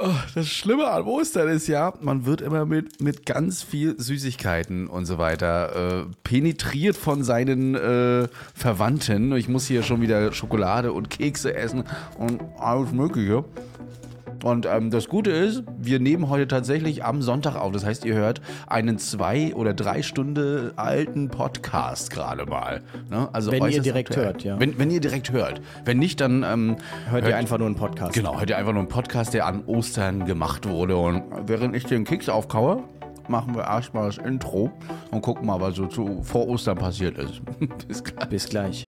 Oh, das Schlimme an Ostern ist ja, man wird immer mit, mit ganz viel Süßigkeiten und so weiter äh, penetriert von seinen äh, Verwandten. Ich muss hier schon wieder Schokolade und Kekse essen und alles Mögliche. Und ähm, das Gute ist, wir nehmen heute tatsächlich am Sonntag auf. Das heißt, ihr hört einen zwei oder drei Stunden alten Podcast gerade mal. Ne? Also Wenn ihr direkt aktuell. hört, ja. Wenn, wenn ihr direkt hört. Wenn nicht, dann ähm, Hört ihr einfach nur einen Podcast. Genau, hört ihr einfach nur einen Podcast, der an Ostern gemacht wurde. Und während ich den Keks aufkaue, machen wir erstmal das Intro und gucken mal, was so zu, vor Ostern passiert ist. Bis gleich. Bis gleich.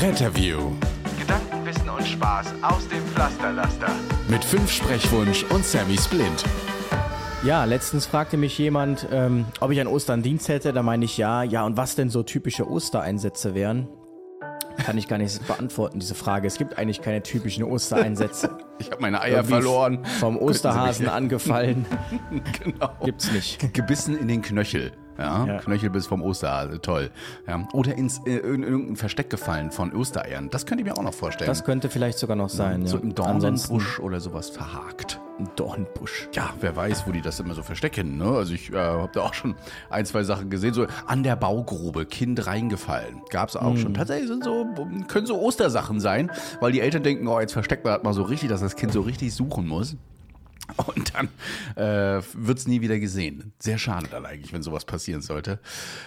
Retterview Gedanken, Wissen und Spaß aus dem Pflasterlaster. mit fünf Sprechwunsch und Sammy Splint. Ja, letztens fragte mich jemand, ähm, ob ich an Ostern Dienst hätte. Da meine ich ja. Ja, und was denn so typische Ostereinsätze wären? Kann ich gar nicht beantworten, diese Frage. Es gibt eigentlich keine typischen Ostereinsätze. Ich habe meine Eier Irgendwie verloren. Vom Osterhasen angefallen. Genau. Gibt's nicht. Gebissen in den Knöchel. Ja, Ja. Knöchel bis vom Osterhase, toll. Ja. Oder ins äh, in irgendein Versteck gefallen von Ostereiern. Das könnte ich mir auch noch vorstellen. Das könnte vielleicht sogar noch sein. so ja. im Ansonsten Dornenbusch oder sowas verhakt. ein Dornbusch. Ja, wer weiß, wo die das immer so verstecken. Ne? Also ich äh, habe da auch schon ein, zwei Sachen gesehen. So an der Baugrube, Kind reingefallen. Gab es auch Mhm. schon. Tatsächlich sind so, können so Ostersachen sein, weil die Eltern denken, oh, jetzt versteckt man das mal so richtig, dass das Kind so richtig suchen muss. Und dann äh, wird es nie wieder gesehen. Sehr schade dann eigentlich, wenn sowas passieren sollte.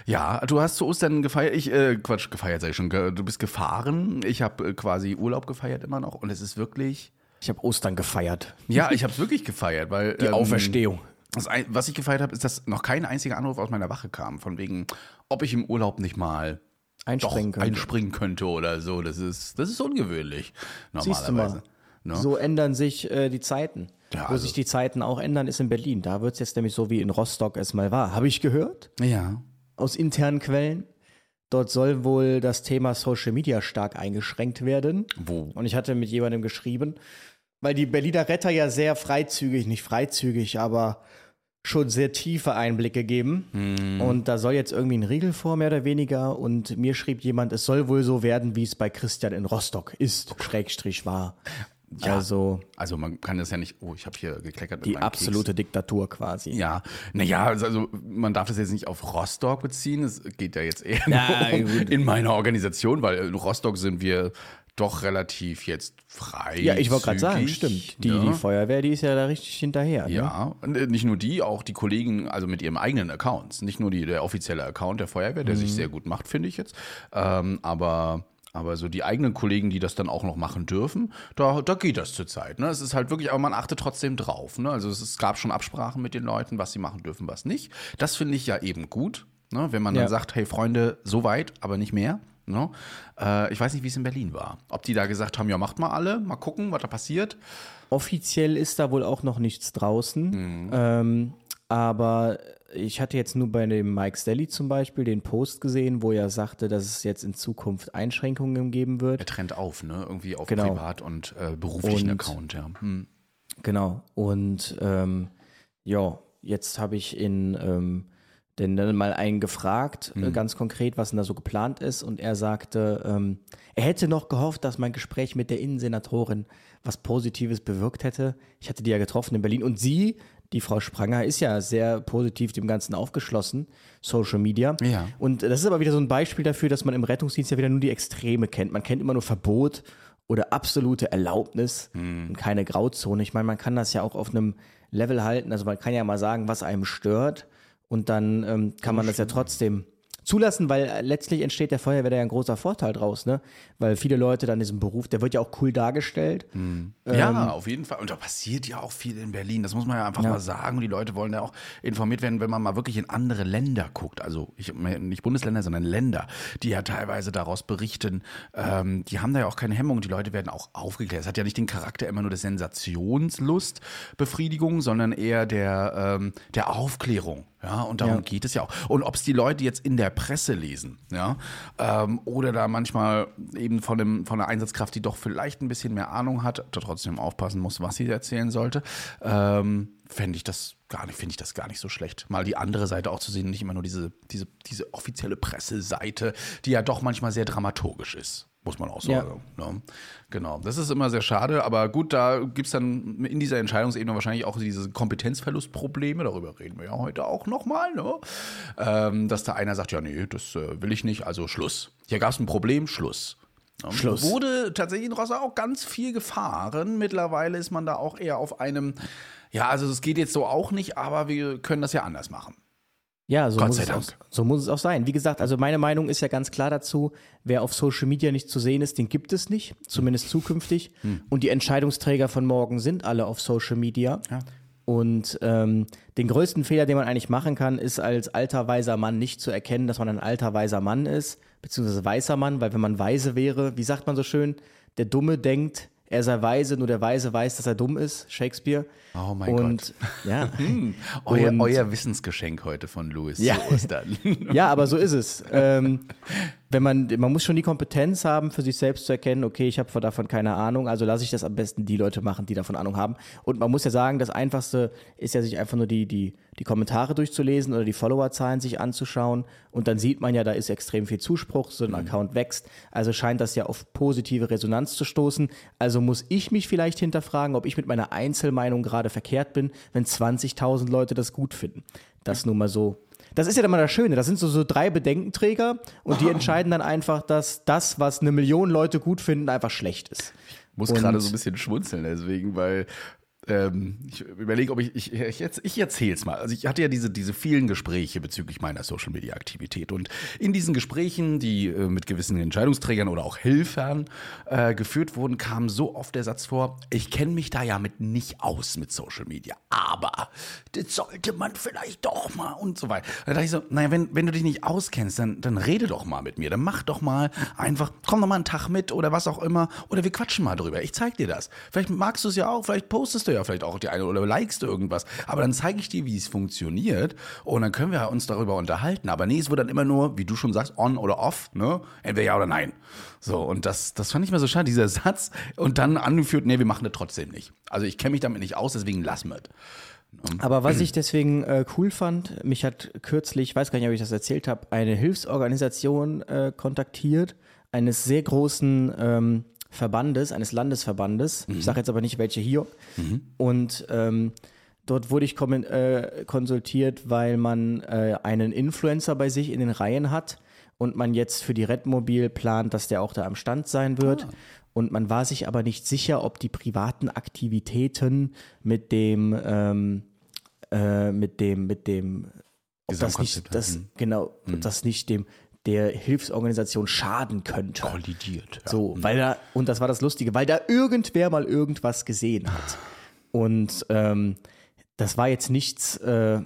Ja, du hast zu Ostern gefeiert. Ich, äh, Quatsch, gefeiert sei ich schon. Du bist gefahren. Ich habe äh, quasi Urlaub gefeiert immer noch. Und es ist wirklich, Ich habe Ostern gefeiert. ja, ich habe es wirklich gefeiert, weil Die ähm, Auferstehung. das, was ich gefeiert habe, ist, dass noch kein einziger Anruf aus meiner Wache kam, von wegen, ob ich im Urlaub nicht mal Einspringen könnte. einspringen könnte oder so. Das ist, das ist ungewöhnlich. Siehst du Normalerweise. mal. Ne? So ändern sich äh, die Zeiten. Ja, Wo also- sich die Zeiten auch ändern, ist in Berlin. Da wird es jetzt nämlich so wie in Rostock es mal war. Habe ich gehört Ja. aus internen Quellen. Dort soll wohl das Thema Social Media stark eingeschränkt werden. Wo? Und ich hatte mit jemandem geschrieben, weil die Berliner Retter ja sehr freizügig, nicht freizügig, aber schon sehr tiefe Einblicke geben. Hm. Und da soll jetzt irgendwie ein Riegel vor, mehr oder weniger. Und mir schrieb jemand, es soll wohl so werden, wie es bei Christian in Rostock ist, Schrägstrich war. Ja. Also Also man kann das ja nicht, oh, ich habe hier gekleckert mit die absolute Diktatur quasi. Keks. Ja, naja, also man darf das jetzt nicht auf Rostock beziehen. Es geht ja jetzt eher Ja, um in meiner Organisation, weil in Rostock sind wir doch relativ jetzt frei. Ja, ich wollte gerade sagen, stimmt. Die, ne? die Feuerwehr, die ist ja da richtig hinterher. Ne? Ja, äh, nicht nur die, auch die Kollegen, also mit ihrem eigenen Accounts. Nicht nur die, der offizielle Account der Feuerwehr, der Mhm. sich sehr gut macht, finde ich jetzt. Ähm, aber, aber so die eigenen Kollegen, die das dann auch noch machen dürfen, da, da geht das zurzeit. Ne? Es ist halt wirklich, aber man achtet trotzdem drauf. Ne? Also es, es gab schon Absprachen mit den Leuten, was sie machen dürfen, was nicht. Das finde ich ja eben gut. Ne? Wenn man Ja. dann sagt, hey Freunde, so weit, aber nicht mehr. Ne? Äh, ich weiß nicht, wie es in Berlin war. Ob die da gesagt haben, ja, macht mal alle, mal gucken, was da passiert. Offiziell ist da wohl auch noch nichts draußen. Mhm. Ähm, aber ich hatte jetzt nur bei dem Mike Stelly zum Beispiel den Post gesehen, wo er sagte, dass es jetzt in Zukunft Einschränkungen geben Er wird. trennt auf, ne? Irgendwie auf Genau. Privat- und äh, beruflichen Und- Account, ja. Hm. Genau. Und ähm, ja, jetzt habe ich in ähm, den dann mal einen gefragt, Mhm. ganz konkret, was denn da so geplant ist. Und er sagte, ähm, er hätte noch gehofft, dass mein Gespräch mit der Innensenatorin was Positives bewirkt hätte. Ich hatte die ja getroffen in Berlin und sie, die Frau Spranger, ist ja sehr positiv dem Ganzen aufgeschlossen, Social Media. Ja. Und das ist aber wieder so ein Beispiel dafür, dass man im Rettungsdienst ja wieder nur die Extreme kennt. Man kennt immer nur Verbot oder absolute Erlaubnis und keine Grauzone. Ich meine, man kann das ja auch auf einem Level halten. Also man kann ja mal sagen, was einem stört und dann ähm, kann man das ja trotzdem zulassen, weil äh, letztlich entsteht der Feuerwehr da ja ein großer Vorteil draus, ne? Weil viele Leute dann diesen Beruf, der wird ja auch cool dargestellt. Ja, auf jeden Fall. Und da passiert ja auch viel in Berlin. Das muss man ja einfach Ja. mal sagen. Und die Leute wollen ja auch informiert werden, wenn man mal wirklich in andere Länder guckt. Also ich, nicht Bundesländer, sondern Länder, die ja teilweise daraus berichten. Ähm, die haben da ja auch keine Hemmung. Die Leute werden auch aufgeklärt. Es hat ja nicht den Charakter immer nur der Sensationslustbefriedigung, sondern eher der, ähm, der Aufklärung. Ja, und darum Ja. geht es ja auch. Und ob es die Leute jetzt in der Presse lesen, ja, ähm, oder da manchmal eben von, dem, von einer Einsatzkraft, die doch vielleicht ein bisschen mehr Ahnung hat, da trotzdem aufpassen muss, was sie erzählen sollte, ähm, fände ich das gar nicht, finde ich das gar nicht so schlecht. Mal die andere Seite auch zu sehen, nicht immer nur diese, diese, diese offizielle Presseseite, die ja doch manchmal sehr dramaturgisch ist. Muss man auch Ja. sagen. Ne? Genau. Das ist immer sehr schade, aber gut, da gibt es dann in dieser Entscheidungsebene wahrscheinlich auch diese Kompetenzverlustprobleme, darüber reden wir ja heute auch nochmal, ne? ähm, dass da einer sagt, ja, nee, das äh, will ich nicht, also Schluss. Hier gab es ein Problem, Schluss. Ne? Schluss. Wurde tatsächlich in Rossa auch ganz viel gefahren. Mittlerweile ist man da auch eher auf einem, ja, also es geht jetzt so auch nicht, aber wir können das ja anders machen. Ja, so Gott muss, es Dank. auch, so muss es auch sein. Wie gesagt, also meine Meinung ist ja ganz klar dazu, wer auf Social Media nicht zu sehen ist, den gibt es nicht, zumindest zukünftig. Hm. Und die Entscheidungsträger von morgen sind alle auf Social Media. Ja. Und ähm, den größten Fehler, den man eigentlich machen kann, ist als alter weiser Mann nicht zu erkennen, dass man ein alter weiser Mann ist, beziehungsweise weißer Mann, weil wenn man weise wäre, wie sagt man so schön, der Dumme denkt, er sei weise, nur der Weise weiß, dass er dumm ist, Shakespeare. Oh mein Und ja. Euer, Und- euer Wissensgeschenk heute von Louis Ja. zu Ostern. Ja, aber so ist es. Ähm, wenn man, man muss schon die Kompetenz haben, für sich selbst zu erkennen, okay, ich habe davon keine Ahnung, also lasse ich das am besten die Leute machen, die davon Ahnung haben. Und man muss ja sagen, das Einfachste ist ja, sich einfach nur die, die, die Kommentare durchzulesen oder die Followerzahlen sich anzuschauen. Und dann sieht man ja, da ist extrem viel Zuspruch, so ein Account wächst. Also scheint das ja auf positive Resonanz zu stoßen. Also muss ich mich vielleicht hinterfragen, ob ich mit meiner Einzelmeinung gerade verkehrt bin, wenn 20.000 Leute das gut finden. Das nur mal so das ist ja dann mal das Schöne. Das sind so, so drei Bedenkenträger und die entscheiden dann einfach, dass das, was eine Million Leute gut finden, einfach schlecht ist. muss Und- gerade so ein bisschen schmunzeln deswegen, weil ähm, ich überlege, ob ich, ich, ich, jetzt, ich erzähle es mal. Also ich hatte ja diese, diese vielen Gespräche bezüglich meiner Social Media Aktivität und in diesen Gesprächen, die äh, mit gewissen Entscheidungsträgern oder auch Helfern äh, geführt wurden, kam so oft der Satz vor, ich kenne mich da ja mit nicht aus mit Social Media, aber das sollte man vielleicht doch mal und so weiter. Da dachte ich so, naja, wenn, wenn du dich nicht auskennst, dann, dann rede doch mal mit mir, dann mach doch mal einfach, komm doch mal einen Tag mit oder was auch immer oder wir quatschen mal drüber. Ich zeig dir das. Vielleicht magst du es ja auch, vielleicht postest du ja vielleicht auch die eine oder likest irgendwas, aber dann zeige ich dir, wie es funktioniert und dann können wir uns darüber unterhalten. Aber nee, es wird dann immer nur, wie du schon sagst, on oder off, ne? Entweder ja oder nein. So, und das, das fand ich mir so schade, dieser Satz und dann angeführt, nee, wir machen das trotzdem nicht. Also ich kenne mich damit nicht aus, deswegen lass mit. Aber was ich deswegen äh, cool fand, mich hat kürzlich, ich weiß gar nicht, ob ich das erzählt habe, eine Hilfsorganisation äh, kontaktiert, eines sehr großen ähm, Verbandes, eines Landesverbandes. Ich sage jetzt aber nicht, welche hier. Und ähm, dort wurde ich kommen- äh, konsultiert, weil man äh, einen Influencer bei sich in den Reihen hat und man jetzt für die Redmobil plant, dass der auch da am Stand sein wird. Und man war sich aber nicht sicher, ob die privaten Aktivitäten mit dem, ähm, äh, mit dem, mit dem, ob das nicht, das, halt, genau, ob das nicht dem, der Hilfsorganisation schaden könnte. Kollidiert. Ja. So, weil da, und das war das Lustige, weil da irgendwer mal irgendwas gesehen hat. Und ähm, das war jetzt nichts, äh,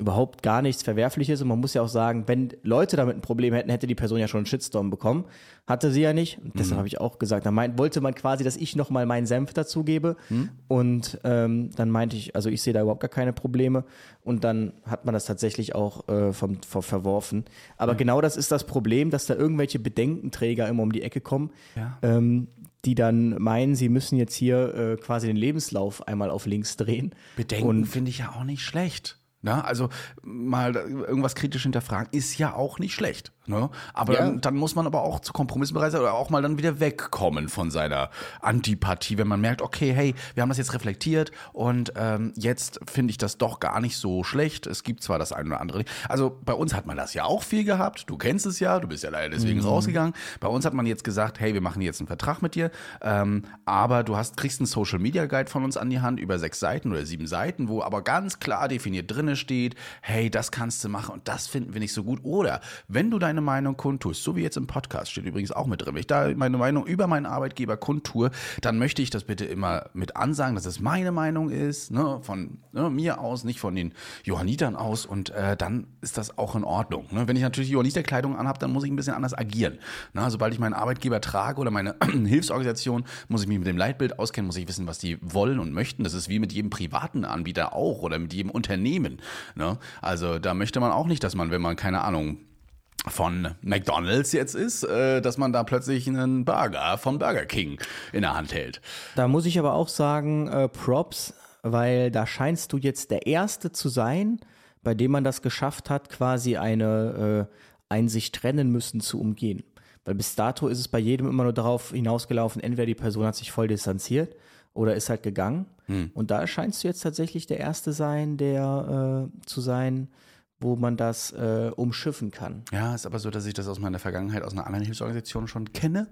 überhaupt gar nichts Verwerfliches. Und man muss ja auch sagen, wenn Leute damit ein Problem hätten, hätte die Person ja schon einen Shitstorm bekommen. Hatte sie ja nicht. Und deshalb habe ich auch gesagt, da meint, wollte man quasi, dass ich nochmal meinen Senf dazugebe. Und ähm, dann meinte ich, also ich sehe da überhaupt gar keine Probleme. Und dann hat man das tatsächlich auch äh, vom, vom verworfen. Aber genau das ist das Problem, dass da irgendwelche Bedenkenträger immer um die Ecke kommen, Ja. ähm, die dann meinen, sie müssen jetzt hier äh, quasi den Lebenslauf einmal auf links drehen. Bedenken finde ich ja auch nicht schlecht. Na, also mal irgendwas kritisch hinterfragen ist ja auch nicht schlecht. Ne? Aber Ja. dann, dann muss man aber auch zu Kompromissen bereit sein oder auch mal dann wieder wegkommen von seiner Antipathie, wenn man merkt, okay, hey, wir haben das jetzt reflektiert und ähm, jetzt finde ich das doch gar nicht so schlecht. Es gibt zwar das eine oder andere. Also bei uns hat man das ja auch viel gehabt. Du kennst es ja, du bist ja leider deswegen rausgegangen. Bei uns hat man jetzt gesagt, hey, wir machen jetzt einen Vertrag mit dir, ähm, aber du hast, kriegst einen Social Media Guide von uns an die Hand über sechs Seiten oder sieben Seiten, wo aber ganz klar definiert drinne steht, hey, das kannst du machen und das finden wir nicht so gut. Oder wenn du deine Meinung kundtust, so wie jetzt im Podcast steht übrigens auch mit drin, wenn ich da meine Meinung über meinen Arbeitgeber kundtue, dann möchte ich das bitte immer mit ansagen, dass es meine Meinung ist, ne, von ne, mir aus, nicht von den Johannitern aus und äh, dann ist das auch in Ordnung. Ne? Wenn ich natürlich Johanniterkleidung anhabe, dann muss ich ein bisschen anders agieren. Ne? Sobald ich meinen Arbeitgeber trage oder meine Hilfsorganisation, muss ich mich mit dem Leitbild auskennen, muss ich wissen, was die wollen und möchten. Das ist wie mit jedem privaten Anbieter auch oder mit jedem Unternehmen. Ne? Also da möchte man auch nicht, dass man, wenn man keine Ahnung von McDonald's jetzt ist, äh, dass man da plötzlich einen Burger von Burger King in der Hand hält. Da muss ich aber auch sagen, äh, Props, weil da scheinst du jetzt der Erste zu sein, bei dem man das geschafft hat, quasi eine äh, ein sich trennen müssen zu umgehen. Weil bis dato ist es bei jedem immer nur darauf hinausgelaufen, entweder die Person hat sich voll distanziert oder ist halt gegangen. Und da scheinst du jetzt tatsächlich der Erste sein, der äh, zu sein, wo man das äh, umschiffen kann. Ja, ist aber so, dass ich das aus meiner Vergangenheit aus einer anderen Hilfsorganisation schon kenne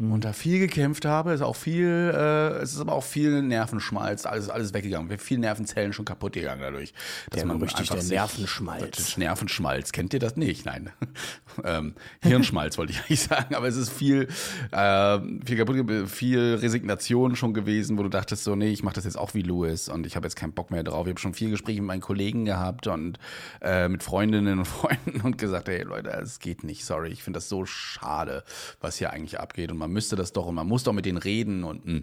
und da viel gekämpft habe. Ist auch viel, äh, es ist aber auch viel Nervenschmalz, alles, alles weggegangen. Viele Nervenzellen schon kaputt gegangen dadurch. Dass Der richtig, der Nervenschmalz. Das Nervenschmalz. Kennt ihr das nicht? Nein. ähm, Hirnschmalz wollte ich eigentlich sagen, aber es ist viel, äh, viel kaputt, viel Resignation schon gewesen, wo du dachtest so, nee, ich mache das jetzt auch wie Louis und ich habe jetzt keinen Bock mehr drauf. Ich habe schon viel Gespräche mit meinen Kollegen gehabt und äh, mit Freundinnen und Freunden und gesagt, hey Leute, es geht nicht, sorry, ich finde das so schade, was hier eigentlich abgeht und man müsste das doch und man muss doch mit denen reden und mh.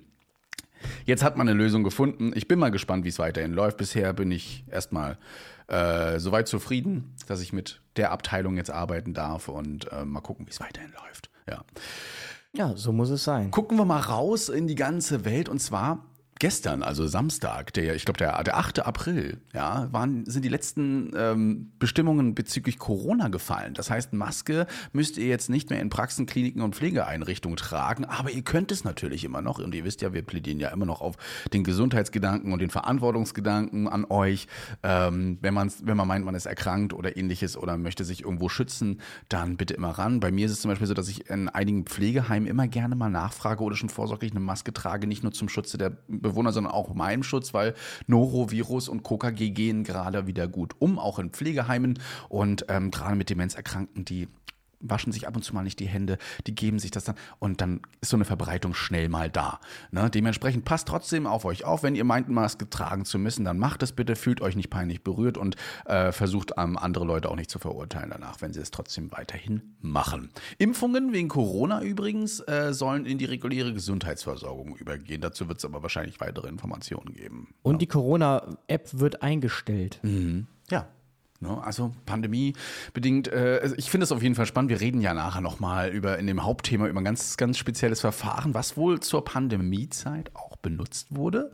Jetzt hat man eine Lösung gefunden. Ich bin mal gespannt, wie es weiterhin läuft. Bisher bin ich erstmal äh, soweit zufrieden, dass ich mit der Abteilung jetzt arbeiten darf und äh, mal gucken, wie es weiterhin läuft. Ja. Ja, so muss es sein. Gucken wir mal raus in die ganze Welt und zwar gestern, also Samstag, der, ich glaube, der, der 8. April, ja, waren, sind die letzten ähm, Bestimmungen bezüglich Corona gefallen. Das heißt, Maske müsst ihr jetzt nicht mehr in Praxen, Kliniken und Pflegeeinrichtungen tragen, aber ihr könnt es natürlich immer noch. Und ihr wisst ja, wir plädieren ja immer noch auf den Gesundheitsgedanken und den Verantwortungsgedanken an euch. Ähm, wenn, man's, wenn man meint, man ist erkrankt oder ähnliches oder möchte sich irgendwo schützen, dann bitte immer ran. Bei mir ist es zum Beispiel so, dass ich in einigen Pflegeheimen immer gerne mal nachfrage oder schon vorsorglich eine Maske trage, nicht nur zum Schutze der Bewohner, sondern auch meinem Schutz, weil Norovirus und KKG gehen gerade wieder gut um, auch in Pflegeheimen und ähm, gerade mit Demenzerkrankten, die waschen sich ab und zu mal nicht die Hände, die geben sich das dann und dann ist so eine Verbreitung schnell mal da. Ne? Dementsprechend passt trotzdem auf euch auf. Wenn ihr meint, Maske tragen zu müssen, dann macht es bitte, fühlt euch nicht peinlich berührt und äh, versucht ähm, andere Leute auch nicht zu verurteilen danach, wenn sie es trotzdem weiterhin machen. Impfungen wegen Corona übrigens äh, sollen in die reguläre Gesundheitsversorgung übergehen. Dazu wird es aber wahrscheinlich weitere Informationen geben. Und die Corona-App wird eingestellt. Ja. Ne, also Pandemie bedingt, äh, also ich finde es auf jeden Fall spannend. Wir reden ja nachher nochmal über in dem Hauptthema über ein ganz, ganz spezielles Verfahren, was wohl zur Pandemiezeit auch benutzt wurde.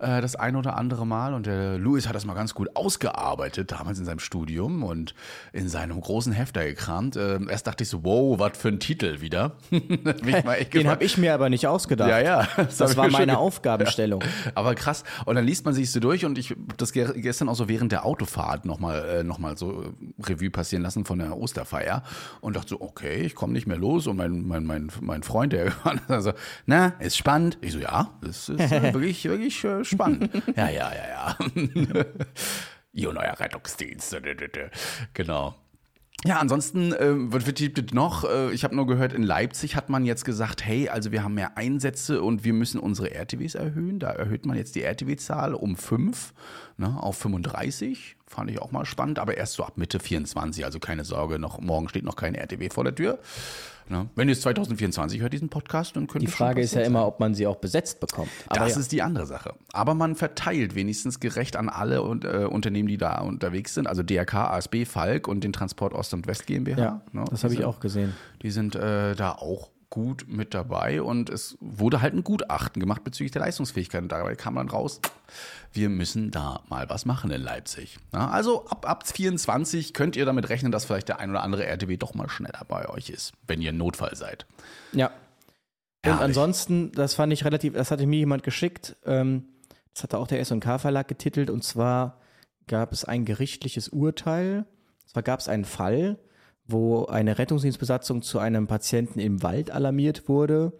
Äh, das ein oder andere Mal. Und der Louis hat das mal ganz gut ausgearbeitet, damals in seinem Studium und in seinem großen Hefter gekramt. Äh, erst dachte ich so, wow, was für ein Titel wieder. Den habe ich mir aber nicht ausgedacht. Ja, ja. Das, ich war meine Aufgabenstellung. Aber krass. Und dann liest man sich so durch und ich hab das ge- gestern auch so während der Autofahrt nochmal äh, noch mal so äh, Revue passieren lassen von der Osterfeier und dachte so, okay, ich komme nicht mehr los. Und mein, mein, mein, mein Freund, der also, na, ist spannend. Ich so, ja, das ist äh, wirklich, wirklich äh, spannend. ja, ja, ja, ja. Ihr neuer Rettungsdienst. Genau. Ja, ansonsten, äh, wird gibt noch? Äh, ich habe nur gehört, in Leipzig hat man jetzt gesagt, hey, also wir haben mehr Einsätze und wir müssen unsere RTWs erhöhen. Da erhöht man jetzt die RTW-Zahl um 5 ne, auf 35. Fand ich auch mal spannend, aber erst so ab Mitte 24. Also keine Sorge, noch, morgen steht noch kein RTW vor der Tür. Ne? Wenn ihr es 2024 hört, diesen Podcast, dann könnt Die Frage ist ja immer, ob man sie auch besetzt bekommt. Aber das ja. ist die andere Sache. Aber man verteilt wenigstens gerecht an alle und, äh, Unternehmen, die da unterwegs sind. Also DRK, ASB, Falk und den Transport Ost und West GmbH. ja, ne? das habe ich auch gesehen. Die sind äh, da auch gut mit dabei und es wurde halt ein Gutachten gemacht bezüglich der Leistungsfähigkeit. Und dabei kam dann raus, wir müssen da mal was machen in Leipzig. Ja, also ab, ab 24 könnt ihr damit rechnen, dass vielleicht der ein oder andere RTW doch mal schneller bei euch ist, wenn ihr ein Notfall seid. Ja. Und Herrlich. ansonsten, das fand ich relativ, das hatte mir jemand geschickt, ähm, das hatte auch der S&K-Verlag getitelt, und zwar gab es ein gerichtliches Urteil, und zwar gab es einen Fall, wo eine Rettungsdienstbesatzung zu einem Patienten im Wald alarmiert wurde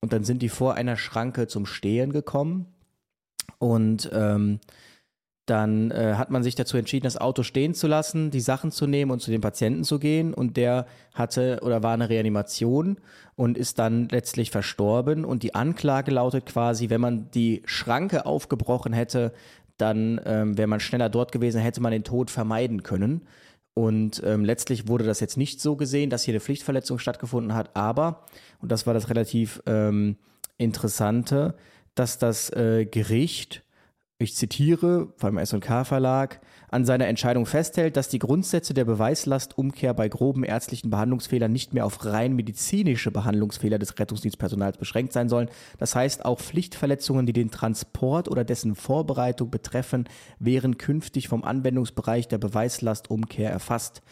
und dann sind die vor einer Schranke zum Stehen gekommen und ähm, dann äh, hat man sich dazu entschieden, das Auto stehen zu lassen, die Sachen zu nehmen und zu dem Patienten zu gehen. Und der hatte oder war eine Reanimation und ist dann letztlich verstorben. Und die Anklage lautet quasi, wenn man die Schranke aufgebrochen hätte, dann ähm, wäre man schneller dort gewesen, hätte man den Tod vermeiden können. Und ähm, letztlich wurde das jetzt nicht so gesehen, dass hier eine Pflichtverletzung stattgefunden hat, aber, und das war das relativ ähm, Interessante, dass das äh, Gericht, ich zitiere beim S&K-Verlag, an seiner Entscheidung festhält, dass die Grundsätze der Beweislastumkehr bei groben ärztlichen Behandlungsfehlern nicht mehr auf rein medizinische Behandlungsfehler des Rettungsdienstpersonals beschränkt sein sollen. Das heißt, auch Pflichtverletzungen, die den Transport oder dessen Vorbereitung betreffen, wären künftig vom Anwendungsbereich der Beweislastumkehr erfasst.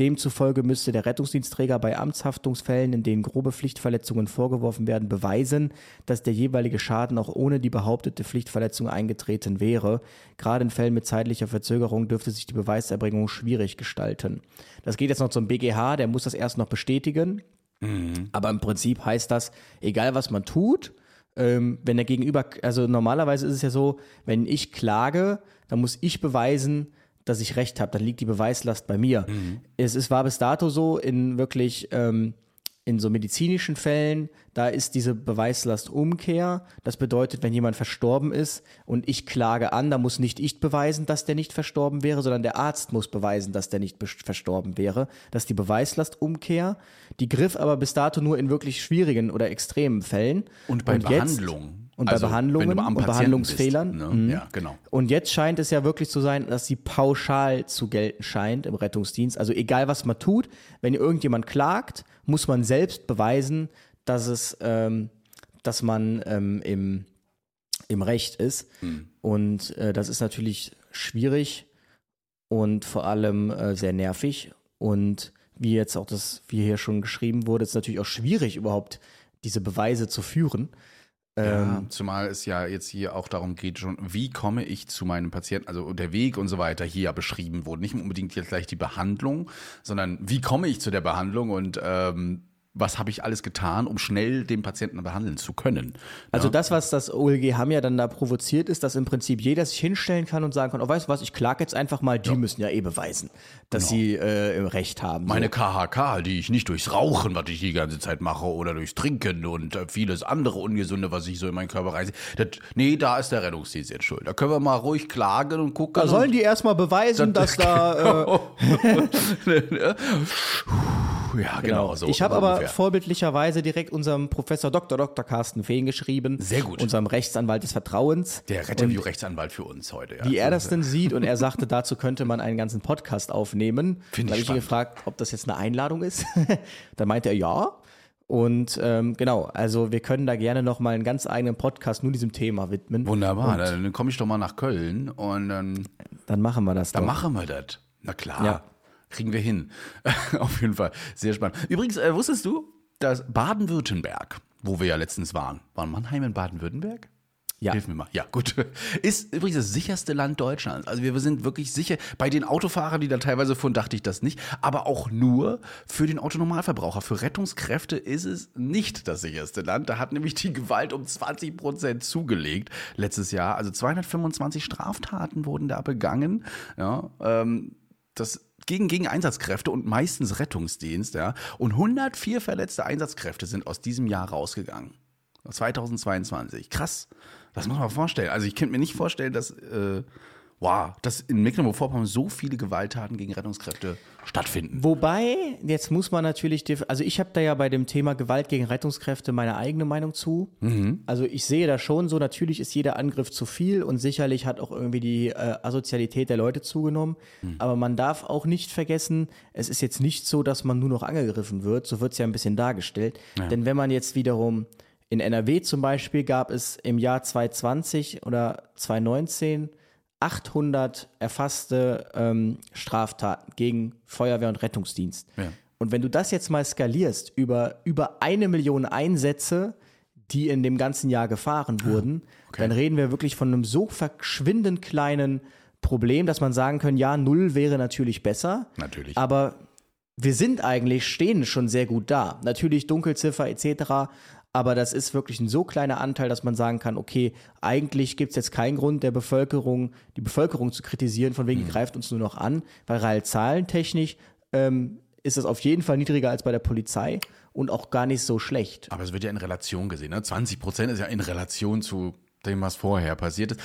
Demzufolge müsste der Rettungsdienstträger bei Amtshaftungsfällen, in denen grobe Pflichtverletzungen vorgeworfen werden, beweisen, dass der jeweilige Schaden auch ohne die behauptete Pflichtverletzung eingetreten wäre. Gerade in Fällen mit zeitlicher Verzögerung dürfte sich die Beweiserbringung schwierig gestalten. Das geht jetzt noch zum BGH, der muss das erst noch bestätigen. Aber im Prinzip heißt das, egal was man tut, ähm, wenn der Gegenüber, also normalerweise ist es ja so, wenn ich klage, dann muss ich beweisen, dass ich recht habe, dann liegt die Beweislast bei mir. Es ist, war bis dato so in wirklich ähm, in so medizinischen Fällen, da ist diese Beweislastumkehr. Das bedeutet, wenn jemand verstorben ist und ich klage an, da muss nicht ich beweisen, dass der nicht verstorben wäre, sondern der Arzt muss beweisen, dass der nicht verstorben wäre. Das ist die Beweislastumkehr. Die griff aber bis dato nur in wirklich schwierigen oder extremen Fällen. Und bei jetzt- Behandlungen. Und Also, bei Behandlungen und Behandlungsfehlern. bist, ne? Mhm. Ja, genau. Und jetzt scheint es ja wirklich zu sein, dass sie pauschal zu gelten scheint im Rettungsdienst. Also egal was man tut, wenn irgendjemand klagt, muss man selbst beweisen, dass es, ähm, dass man ähm, im, im Recht ist. Und äh, das ist natürlich schwierig und vor allem äh, sehr nervig. Und wie jetzt auch das, wie hier schon geschrieben wurde, ist natürlich auch schwierig, überhaupt diese Beweise zu führen. Ja, Ähm, zumal es ja jetzt hier auch darum geht, schon, wie komme ich zu meinem Patienten, also der Weg und so weiter hier ja beschrieben wurde. Nicht unbedingt jetzt gleich die Behandlung, sondern wie komme ich zu der Behandlung? Und ähm, was habe ich alles getan, um schnell den Patienten behandeln zu können. Also ja? das, was das OLG Hamm ja dann da provoziert, ist, dass im Prinzip jeder sich hinstellen kann und sagen kann, oh, weißt du was, ich klage jetzt einfach mal, die müssen ja eh beweisen, dass sie äh, Recht haben. Meine so. KHK, die ich nicht durchs Rauchen, was ich die ganze Zeit mache, oder durchs Trinken und äh, vieles andere Ungesunde, was ich so in meinen Körper reiße. Das, nee, da ist der Rettungsdienst jetzt schuld. Da können wir mal ruhig klagen und gucken. Da sollen die erstmal beweisen, dass da... Äh, ja, genau, so. ich habe aber ungefähr. vorbildlicherweise direkt unserem Professor Dr. Dr. Carsten Fehn geschrieben. Sehr gut. Unserem Rechtsanwalt des Vertrauens. Der Retterview-Rechtsanwalt für uns heute. Ja. wie er das denn sieht und er sagte, dazu könnte man einen ganzen Podcast aufnehmen. Finde Da ich habe ich ihn gefragt, ob das jetzt eine Einladung ist. da meinte er ja. Und ähm, genau, also wir können da gerne noch mal einen ganz eigenen Podcast nur diesem Thema widmen. Wunderbar, dann komme ich doch mal nach Köln und dann, Dann machen wir das dann doch. machen wir das. Na klar, Ja. Kriegen wir hin. Auf jeden Fall, sehr spannend. Übrigens, äh, wusstest du, dass Baden-Württemberg, wo wir ja letztens waren, war Mannheim in Baden-Württemberg? Ja. Hilf mir mal. Ja, gut. Ist übrigens das sicherste Land Deutschlands. Also wir sind wirklich sicher. Bei den Autofahrern, die da teilweise fuhren, dachte ich das nicht. Aber auch nur für den Autonormalverbraucher. Für Rettungskräfte ist es nicht das sicherste Land. Da hat nämlich die Gewalt um 20 Prozent zugelegt letztes Jahr. Also 225 Straftaten wurden da begangen. Ja, ähm, das gegen, gegen Einsatzkräfte und meistens Rettungsdienst. Ja. Und 104 verletzte Einsatzkräfte sind aus diesem Jahr rausgegangen. 2022. Krass. Das muss man vorstellen. Also ich könnte mir nicht vorstellen, dass. Äh, wow, dass in Mecklenburg-Vorpommern so viele Gewalttaten gegen Rettungskräfte stattfinden. Wobei, jetzt muss man natürlich, also ich habe da ja bei dem Thema Gewalt gegen Rettungskräfte meine eigene Meinung zu. Also ich sehe da schon so, natürlich ist jeder Angriff zu viel und sicherlich hat auch irgendwie die äh, Asozialität der Leute zugenommen. Aber man darf auch nicht vergessen, es ist jetzt nicht so, dass man nur noch angegriffen wird, so wird es ja ein bisschen dargestellt. Denn wenn man jetzt wiederum in NRW zum Beispiel gab es im Jahr 2020 oder 2019 800 erfasste ähm, Straftaten gegen Feuerwehr und Rettungsdienst. Ja. Und wenn du das jetzt mal skalierst über, über eine Million Einsätze, die in dem ganzen Jahr gefahren wurden, dann reden wir wirklich von einem so verschwindend kleinen Problem, dass man sagen können, ja, null wäre natürlich besser. Natürlich. Aber wir sind eigentlich, stehen schon sehr gut da. Natürlich Dunkelziffer etc., aber das ist wirklich ein so kleiner Anteil, dass man sagen kann, okay, eigentlich gibt es jetzt keinen Grund der Bevölkerung, die Bevölkerung zu kritisieren, von wegen, Mhm. greift uns nur noch an, weil real zahlentechnisch ähm, ist es auf jeden Fall niedriger als bei der Polizei und auch gar nicht so schlecht. Aber es wird ja in Relation gesehen. Ne? 20 Prozent ist ja in Relation zu dem, was vorher passiert ist.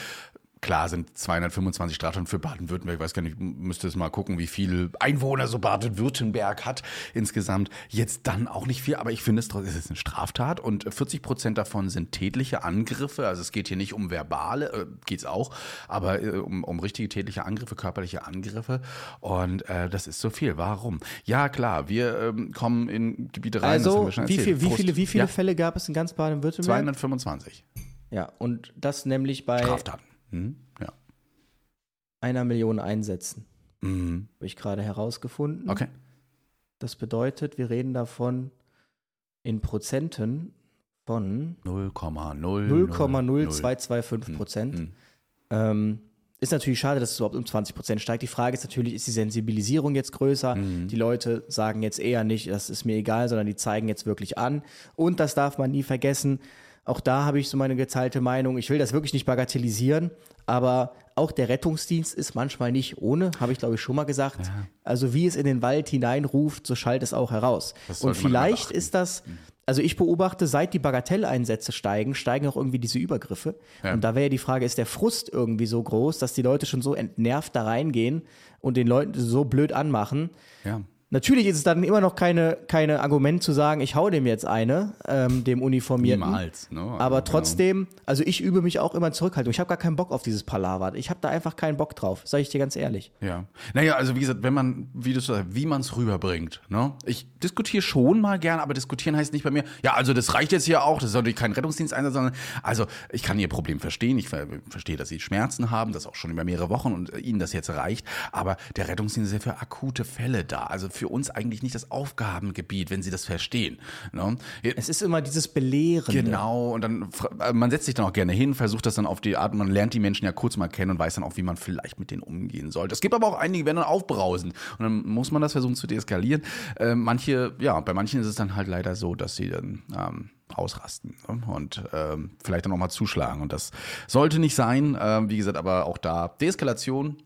Klar sind 225 Straftaten für Baden-Württemberg. Ich weiß gar nicht, müsste es mal gucken, wie viel Einwohner so Baden-Württemberg hat insgesamt. Jetzt dann auch nicht viel, aber ich finde es trotzdem, es ist eine Straftat und 40 Prozent davon sind tätliche Angriffe. Also es geht hier nicht um verbale, äh, geht's auch, aber äh, um, um richtige tätliche Angriffe, körperliche Angriffe. Und äh, das ist so viel. Warum? Ja, klar, wir ähm, kommen in Gebiete rein. Also, wie, viel, wie viele, wie viele ja, Fälle gab es in ganz Baden-Württemberg? 225 Ja, und das nämlich bei Straftaten. Hm? Ja. einer Million Einsätzen. Mhm. Habe ich gerade herausgefunden. Okay. Das bedeutet, wir reden davon in Prozenten von 0,0 0,0225 Prozent. Mhm. Ähm, ist natürlich schade, dass es überhaupt um 20 Prozent steigt. Die Frage ist natürlich, ist die Sensibilisierung jetzt größer? Mhm. Die Leute sagen jetzt eher nicht, das ist mir egal, sondern die zeigen jetzt wirklich an. Und das darf man nie vergessen. Auch da habe ich so meine geteilte Meinung. Ich will das wirklich nicht bagatellisieren, aber auch der Rettungsdienst ist manchmal nicht ohne, habe ich glaube ich schon mal gesagt. Also wie es in den Wald hineinruft, so schallt es auch heraus. Und vielleicht ist das, also ich beobachte, seit die Bagatelleinsätze steigen, steigen auch irgendwie diese Übergriffe. Ja. Und da wäre ja die Frage, ist der Frust irgendwie so groß, dass die Leute schon so entnervt da reingehen und den Leuten so blöd anmachen? Ja. Natürlich ist es dann immer noch keine, keine Argument zu sagen, ich hau dem jetzt eine, ähm, dem Uniformierten. Niemals. Ne? Aber trotzdem, also ich übe mich auch immer in Zurückhaltung. Ich habe gar keinen Bock auf dieses Palaver. Ich habe da einfach keinen Bock drauf, sage ich dir ganz ehrlich. Ja. Naja, also wie gesagt, wenn man, wie du sagst, wie man es rüberbringt. Ne? Ich diskutiere schon mal gern, aber diskutieren heißt nicht bei mir, ja, also das reicht jetzt hier auch, das ist natürlich kein Rettungsdiensteinsatz, sondern, also ich kann ihr Problem verstehen, ich ver verstehe, dass sie Schmerzen haben, das auch schon über mehrere Wochen und ihnen das jetzt reicht, aber der Rettungsdienst ist ja für akute Fälle da, also für uns eigentlich nicht das Aufgabengebiet, wenn sie das verstehen. Ne? Es ist immer dieses Belehrende. Genau, und dann, fra- man setzt sich dann auch gerne hin, versucht das dann auf die Art, man lernt die Menschen ja kurz mal kennen und weiß dann auch, wie man vielleicht mit denen umgehen sollte. Es gibt aber auch einige, die werden dann aufbrausen und dann muss man das versuchen zu deeskalieren. Äh, manche, ja, bei manchen ist es dann halt leider so, dass sie dann ähm, ausrasten ne? und ähm, vielleicht dann auch mal zuschlagen und das sollte nicht sein. Ähm, wie gesagt, aber auch da Deeskalation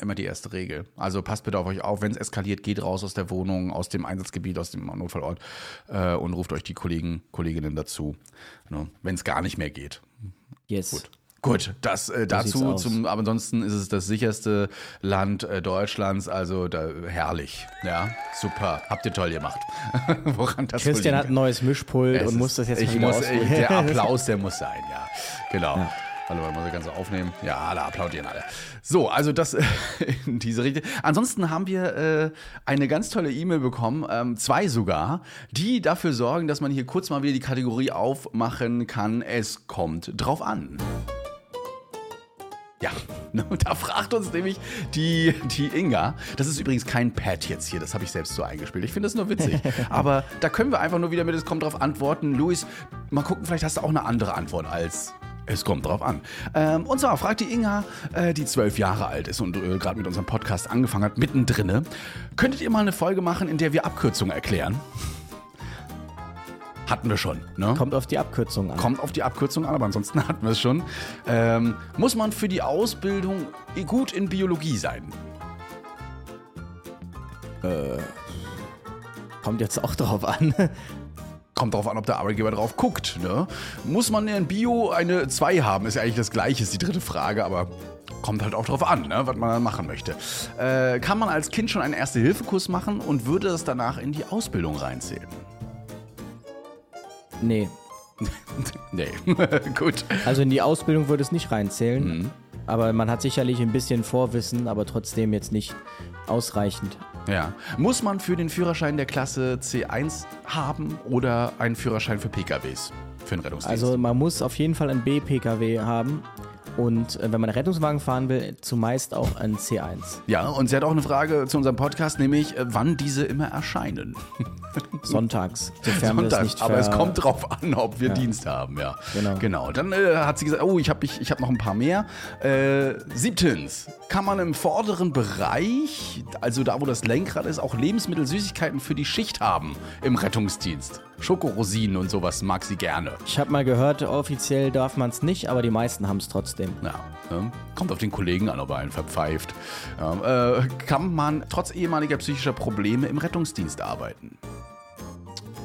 Immer die erste Regel. Also passt bitte auf euch auf, wenn es eskaliert, geht raus aus der Wohnung, aus dem Einsatzgebiet, aus dem Notfallort äh, und ruft euch die Kollegen, Kolleginnen dazu, ne, wenn es gar nicht mehr geht. Yes. Gut. Gut, das äh, dazu zum, aber ansonsten ist es das sicherste Land äh, Deutschlands, also da, herrlich. Ja, super. Habt ihr toll gemacht. Woran das Christian hat ein neues Mischpult es und muss das jetzt ich muss, ich, Der Applaus, der muss sein, ja. Genau. Hallo, muss ich ganz so aufnehmen. Ja, alle applaudieren alle. So, also das äh, in diese Richtung. Ansonsten haben wir äh, eine ganz tolle E-Mail bekommen, ähm, zwei sogar, die dafür sorgen, dass man hier kurz mal wieder die Kategorie aufmachen kann. Es kommt drauf an. Ja, ne, da fragt uns nämlich die, die Inga. Das ist übrigens kein Pad jetzt hier, das habe ich selbst so eingespielt. Ich finde das nur witzig. Aber da können wir einfach nur wieder mit Es kommt drauf antworten. Luis, mal gucken, vielleicht hast du auch eine andere Antwort als es kommt drauf an. Ähm, und zwar fragt die Inga, äh, die zwölf Jahre alt ist und äh, gerade mit unserem Podcast angefangen hat, mittendrin. Könntet ihr mal eine Folge machen, in der wir Abkürzungen erklären? Hatten wir schon, ne? Kommt auf die Abkürzung an. Kommt auf die Abkürzung an, aber ansonsten hatten wir es schon. Ähm, muss man für die Ausbildung gut in Biologie sein? Kommt jetzt auch drauf an. kommt darauf an, ob der Arbeitgeber drauf guckt. Ne? Muss man in Bio eine 2 haben? Ist ja eigentlich das Gleiche, ist die dritte Frage, aber kommt halt auch drauf an, ne? was man dann machen möchte. Äh, kann man als Kind schon einen Erste-Hilfe-Kurs machen und würde das danach in die Ausbildung reinzählen? Nee. nee, gut. Also in die Ausbildung würde es nicht reinzählen. Mhm. Aber man hat sicherlich ein bisschen Vorwissen, aber trotzdem jetzt nicht ausreichend. Ja. Muss man für den Führerschein der Klasse C1 haben oder einen Führerschein für PKWs? Für den Rettungsdienst? Also man muss auf jeden Fall einen B-Pkw haben. Und äh, wenn man einen Rettungswagen fahren will, zumeist auch ein C1. ja, und sie hat auch eine Frage zu unserem Podcast, nämlich äh, wann diese immer erscheinen. Sonntags, sofern wir das Sonntags, nicht aber es kommt drauf an, ob wir Ja. Dienst haben, ja. Genau. Genau. Dann äh, hat sie gesagt, oh, ich habe ich, ich hab noch ein paar mehr. Äh, siebtens, kann man im vorderen Bereich, also da, wo das Lenkrad ist, auch Lebensmittel, Süßigkeiten für die Schicht haben im Rettungsdienst. Schokorosinen und sowas mag sie gerne. Ich habe mal gehört, offiziell darf man es nicht, aber die meisten haben es trotzdem. Ja, ne? kommt auf den Kollegen an, ob er einen verpfeift. Ja, äh, kann man trotz ehemaliger psychischer Probleme im Rettungsdienst arbeiten?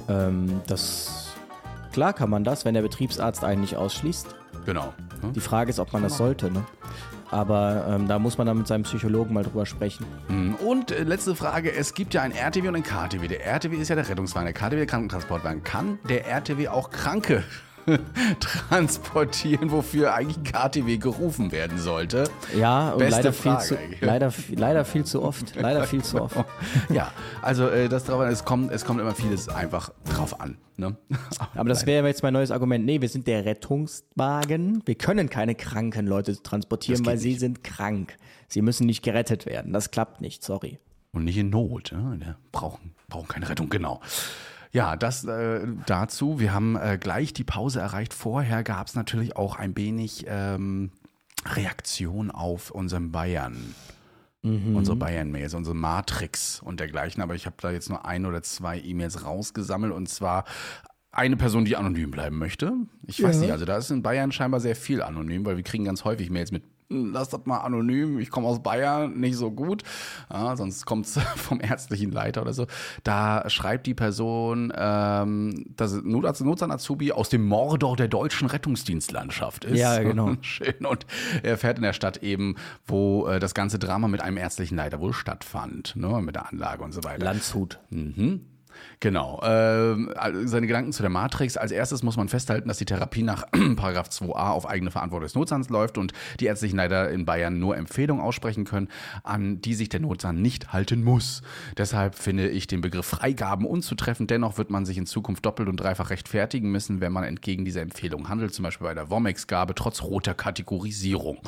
Ähm, das klar kann man das, wenn der Betriebsarzt einen nicht ausschließt. Genau. ne? Die Frage ist, ob man das sollte. Ne? Aber ähm, da muss man dann mit seinem Psychologen mal drüber sprechen. Und äh, letzte Frage, es gibt ja ein RTW und ein KTW. Der RTW ist ja der Rettungswagen, der KTW der Krankentransportwagen. Kann der RTW auch Kranke transportieren, wofür eigentlich KTW gerufen werden sollte? Ja, und Beste leider viel, Frage zu, eigentlich. leider, leider viel zu oft. Leider viel zu oft. Ja, also äh, das drauf an, es kommt, es kommt immer vieles einfach drauf an. Ne? Aber das wäre jetzt mein neues Argument. Nee, wir sind der Rettungswagen. Wir können keine kranken Leute transportieren, weil sie nicht. sind krank. Sie müssen nicht gerettet werden. Das klappt nicht, sorry. Und nicht in Not. Ne? Wir brauchen, brauchen keine Rettung, genau. Ja, das äh, dazu. Wir haben äh, gleich die Pause erreicht. Vorher gab es natürlich auch ein wenig ähm, Reaktion auf unseren Bayern. Unsere Bayern-Mails, unsere Matrix und dergleichen. Aber ich habe da jetzt nur ein oder zwei E-Mails rausgesammelt und zwar eine Person, die anonym bleiben möchte. Ich weiß nicht, also da ist in Bayern scheinbar sehr viel anonym, weil wir kriegen ganz häufig Mails mit "Hm, Lass das mal anonym, ich komme aus Bayern, nicht so gut. Ja, sonst kommt es vom ärztlichen Leiter oder so. Da schreibt die Person, ähm, dass Notarzt Notsan Azubi aus dem Mordor der deutschen Rettungsdienstlandschaft ist. Ja, genau. Schön. Und er fährt in der Stadt eben, wo äh, das ganze Drama mit einem ärztlichen Leiter wohl stattfand, ne, mit der Anlage und so weiter. Landshut. Mhm. Genau. Ähm, also seine Gedanken zu der Matrix. Als erstes muss man festhalten, dass die Therapie nach Paragraph 2a auf eigene Verantwortung des Notsans läuft und die ärztlichen Leiter in Bayern nur Empfehlungen aussprechen können, an die sich der Notsan nicht halten muss. Deshalb finde ich den Begriff Freigaben unzutreffend. Dennoch wird man sich in Zukunft doppelt und dreifach rechtfertigen müssen, wenn man entgegen dieser Empfehlung handelt, zum Beispiel bei der Womex-Gabe, trotz roter Kategorisierung.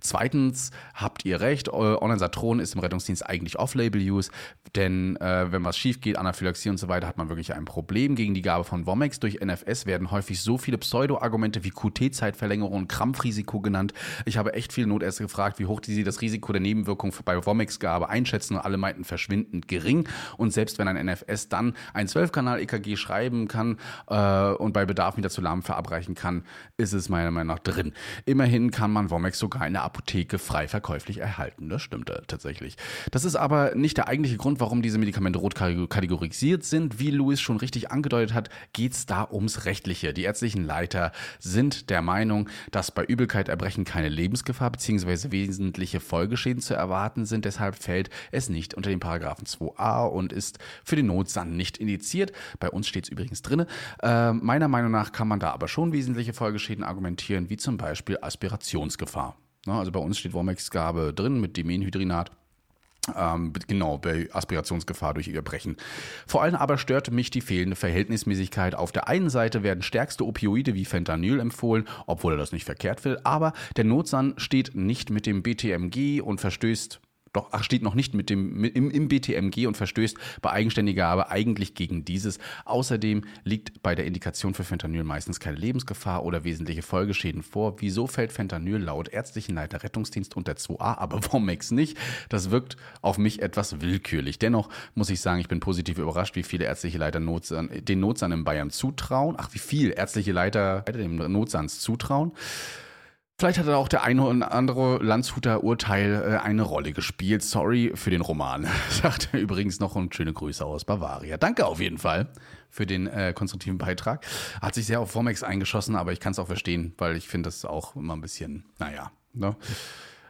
Zweitens habt ihr recht, Online-Satron ist im Rettungsdienst eigentlich Off-Label-Use, denn äh, wenn was schief geht, Anaphylaxie und so weiter, hat man wirklich ein Problem. Gegen die Gabe von Womex durch NFS werden häufig so viele Pseudo-Argumente wie QT-Zeitverlängerung und Krampfrisiko genannt. Ich habe echt viele Notärzte gefragt, wie hoch die sie das Risiko der Nebenwirkung bei Womex-Gabe einschätzen und alle meinten verschwindend gering. Und selbst wenn ein NFS dann ein 12-Kanal-EKG schreiben kann äh, und bei Bedarf wieder zu Lahm verabreichen kann, ist es meiner Meinung nach drin. Immerhin kann man Womex sogar in der Apotheke frei verkäuflich erhalten. Das stimmt tatsächlich. Das ist aber nicht der eigentliche Grund, warum diese Medikamente rot kategorisiert sind. Wie Louis schon richtig angedeutet hat, geht es da ums Rechtliche. Die ärztlichen Leiter sind der Meinung, dass bei Übelkeit, Erbrechen keine Lebensgefahr bzw. wesentliche Folgeschäden zu erwarten sind. Deshalb fällt es nicht unter den Paragraphen 2a und ist für den Notsan nicht indiziert. Bei uns steht es übrigens drin. Äh, meiner Meinung nach kann man da aber schon wesentliche Folgeschäden argumentieren, wie zum Beispiel Aspirationsgefahr. Na, also bei uns steht Womex-Gabe drin mit Dimenhydrinat. Ähm, genau, bei Aspirationsgefahr durch Erbrechen. Vor allem aber stört mich die fehlende Verhältnismäßigkeit. Auf der einen Seite werden stärkste Opioide wie Fentanyl empfohlen, obwohl er das nicht verkehrt will, aber der Notsan steht nicht mit dem BTMG und verstößt doch, ach, steht noch nicht mit dem, im, im BTMG und verstößt bei eigenständiger Gabe eigentlich gegen dieses. Außerdem liegt bei der Indikation für Fentanyl meistens keine Lebensgefahr oder wesentliche Folgeschäden vor. Wieso fällt Fentanyl laut ärztlichen Leiter Rettungsdienst unter 2a, aber Womex nicht? Das wirkt auf mich etwas willkürlich. Dennoch muss ich sagen, ich bin positiv überrascht, wie viele ärztliche Leiter Notsan, den Notsan in Bayern zutrauen. Ach, wie viel ärztliche Leiter dem Notsans zutrauen. Vielleicht hat auch der eine oder andere Landshuter Urteil äh, eine Rolle gespielt. Sorry für den Roman. Sagt er übrigens noch und schöne Grüße aus Bavaria. Danke auf jeden Fall für den äh, konstruktiven Beitrag. Hat sich sehr auf Vormex eingeschossen, aber ich kann es auch verstehen, weil ich finde das auch immer ein bisschen, naja, ne?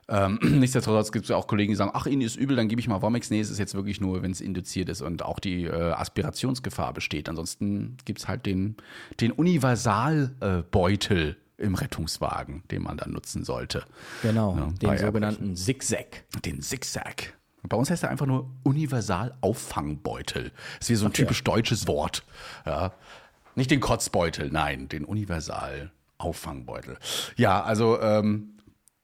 Ähm, nichtsdestotrotz gibt es ja auch Kollegen, die sagen, ach, Ihnen ist übel, dann gebe ich mal Womex. Nee, es ist jetzt wirklich nur, wenn es induziert ist und auch die äh, Aspirationsgefahr besteht. Ansonsten gibt es halt den, den Universalbeutel äh, im Rettungswagen, den man dann nutzen sollte. Genau, Ja, den sogenannten Zigzag. Den Zigzag. Bei uns heißt er einfach nur Universal-Auffangbeutel. Ist wie so ein typisch deutsches Wort. Ja. Nicht den Kotzbeutel, nein, den Universal-Auffangbeutel. Ja, also ähm,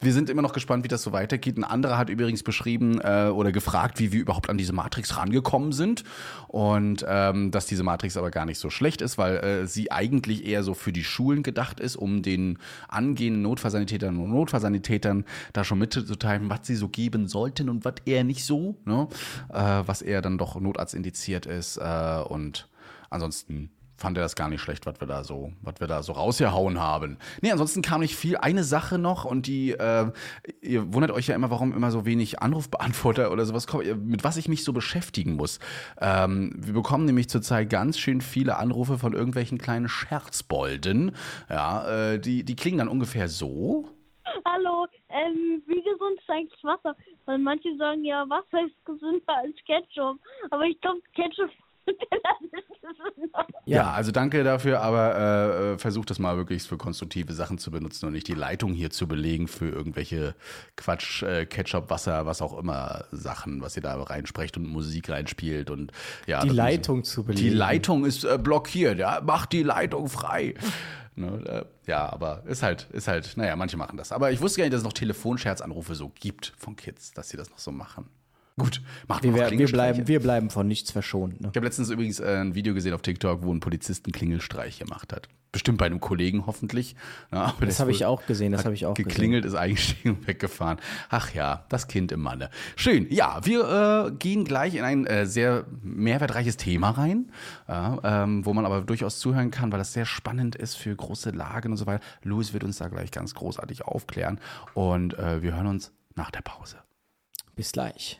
wir sind immer noch gespannt, wie das so weitergeht. Ein anderer hat übrigens beschrieben äh, oder gefragt, wie wir überhaupt an diese Matrix rangekommen sind. Und ähm, dass diese Matrix aber gar nicht so schlecht ist, weil äh, sie eigentlich eher so für die Schulen gedacht ist, um den angehenden Notfallsanitätern und Notfallsanitätern da schon mitzuteilen, was sie so geben sollten und was eher nicht so. Ne? Äh, was eher dann doch Notarzt indiziert ist. Äh, und ansonsten fand er das gar nicht schlecht, was wir da so, was wir da so rausgehauen haben. Nee, ansonsten kam nicht viel. Eine Sache noch und die, äh, ihr wundert euch ja immer, warum immer so wenig Anrufbeantworter oder sowas kommen, mit was ich mich so beschäftigen muss. Ähm, wir bekommen nämlich zurzeit ganz schön viele Anrufe von irgendwelchen kleinen Scherzbolden. Ja, äh, die, die klingen dann ungefähr so. Hallo, ähm, wie gesund ist eigentlich Wasser? Weil manche sagen ja, Wasser ist gesünder als Ketchup. Aber ich glaube, Ketchup. Ja, also danke dafür, aber äh, äh, versucht das mal wirklich für konstruktive Sachen zu benutzen und nicht die Leitung hier zu belegen für irgendwelche Quatsch, äh, Ketchup, Wasser, was auch immer Sachen, was ihr da reinsprecht und Musik reinspielt und ja. Die Leitung muss- zu belegen. Die Leitung ist äh, blockiert, ja, macht die Leitung frei. Ne, äh, ja, aber ist halt, ist halt, naja, manche machen das. Aber ich wusste gar nicht, dass es noch Telefonscherzanrufe so gibt von Kids, dass sie das noch so machen. Gut, macht Wir, wir, wir, bleiben, wir bleiben von nichts verschont. Ne? Ich habe letztens übrigens äh, ein Video gesehen auf TikTok, wo ein Polizist einen Klingelstreich gemacht hat. Bestimmt bei einem Kollegen hoffentlich. Na, Das ist habe ich auch gesehen, das habe ich auch geklingelt, ist eingestiegen und weggefahren. Ach ja, das Kind im Manne. Schön. Ja, wir äh, gehen gleich in ein äh, sehr mehrwertreiches Thema rein, ja, ähm, wo man aber durchaus zuhören kann, weil das sehr spannend ist für große Lagen und so weiter. Louis wird uns da gleich ganz großartig aufklären und äh, wir hören uns nach der Pause. gesehen. Bis gleich.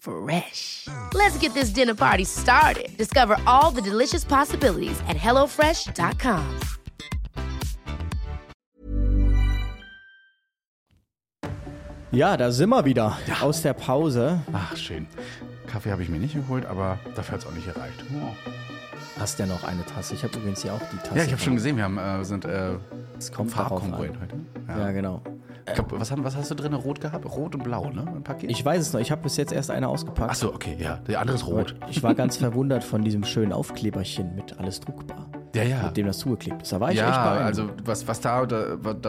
Fresh. Let's get this dinner party started. Discover all the delicious possibilities at hellofresh.com. Ja, da sind wir wieder aus der Pause. Ach, schön. Kaffee habe ich mir nicht geholt, aber dafür hat es auch nicht gereicht. Oh. Hast ja noch eine Tasse. Ich habe übrigens hier auch die Tasse. Ja, ich habe schon gesehen, wir haben, äh, sind äh, Es kommt an. heute. Ja, genau. Glaub, was, haben- was hast du drin? Rot gehabt? Rot und blau, ne? Ein Paket? Ich weiß es noch. Ich habe bis jetzt erst eine ausgepackt. Achso, okay, ja. Der andere ist rot. Ich war ganz verwundert von diesem schönen Aufkleberchen mit alles druckbar. Ja, ja. Mit dem das zugeklebt ist. Da war ich echt Ja, beeindruckt. also was, was, da,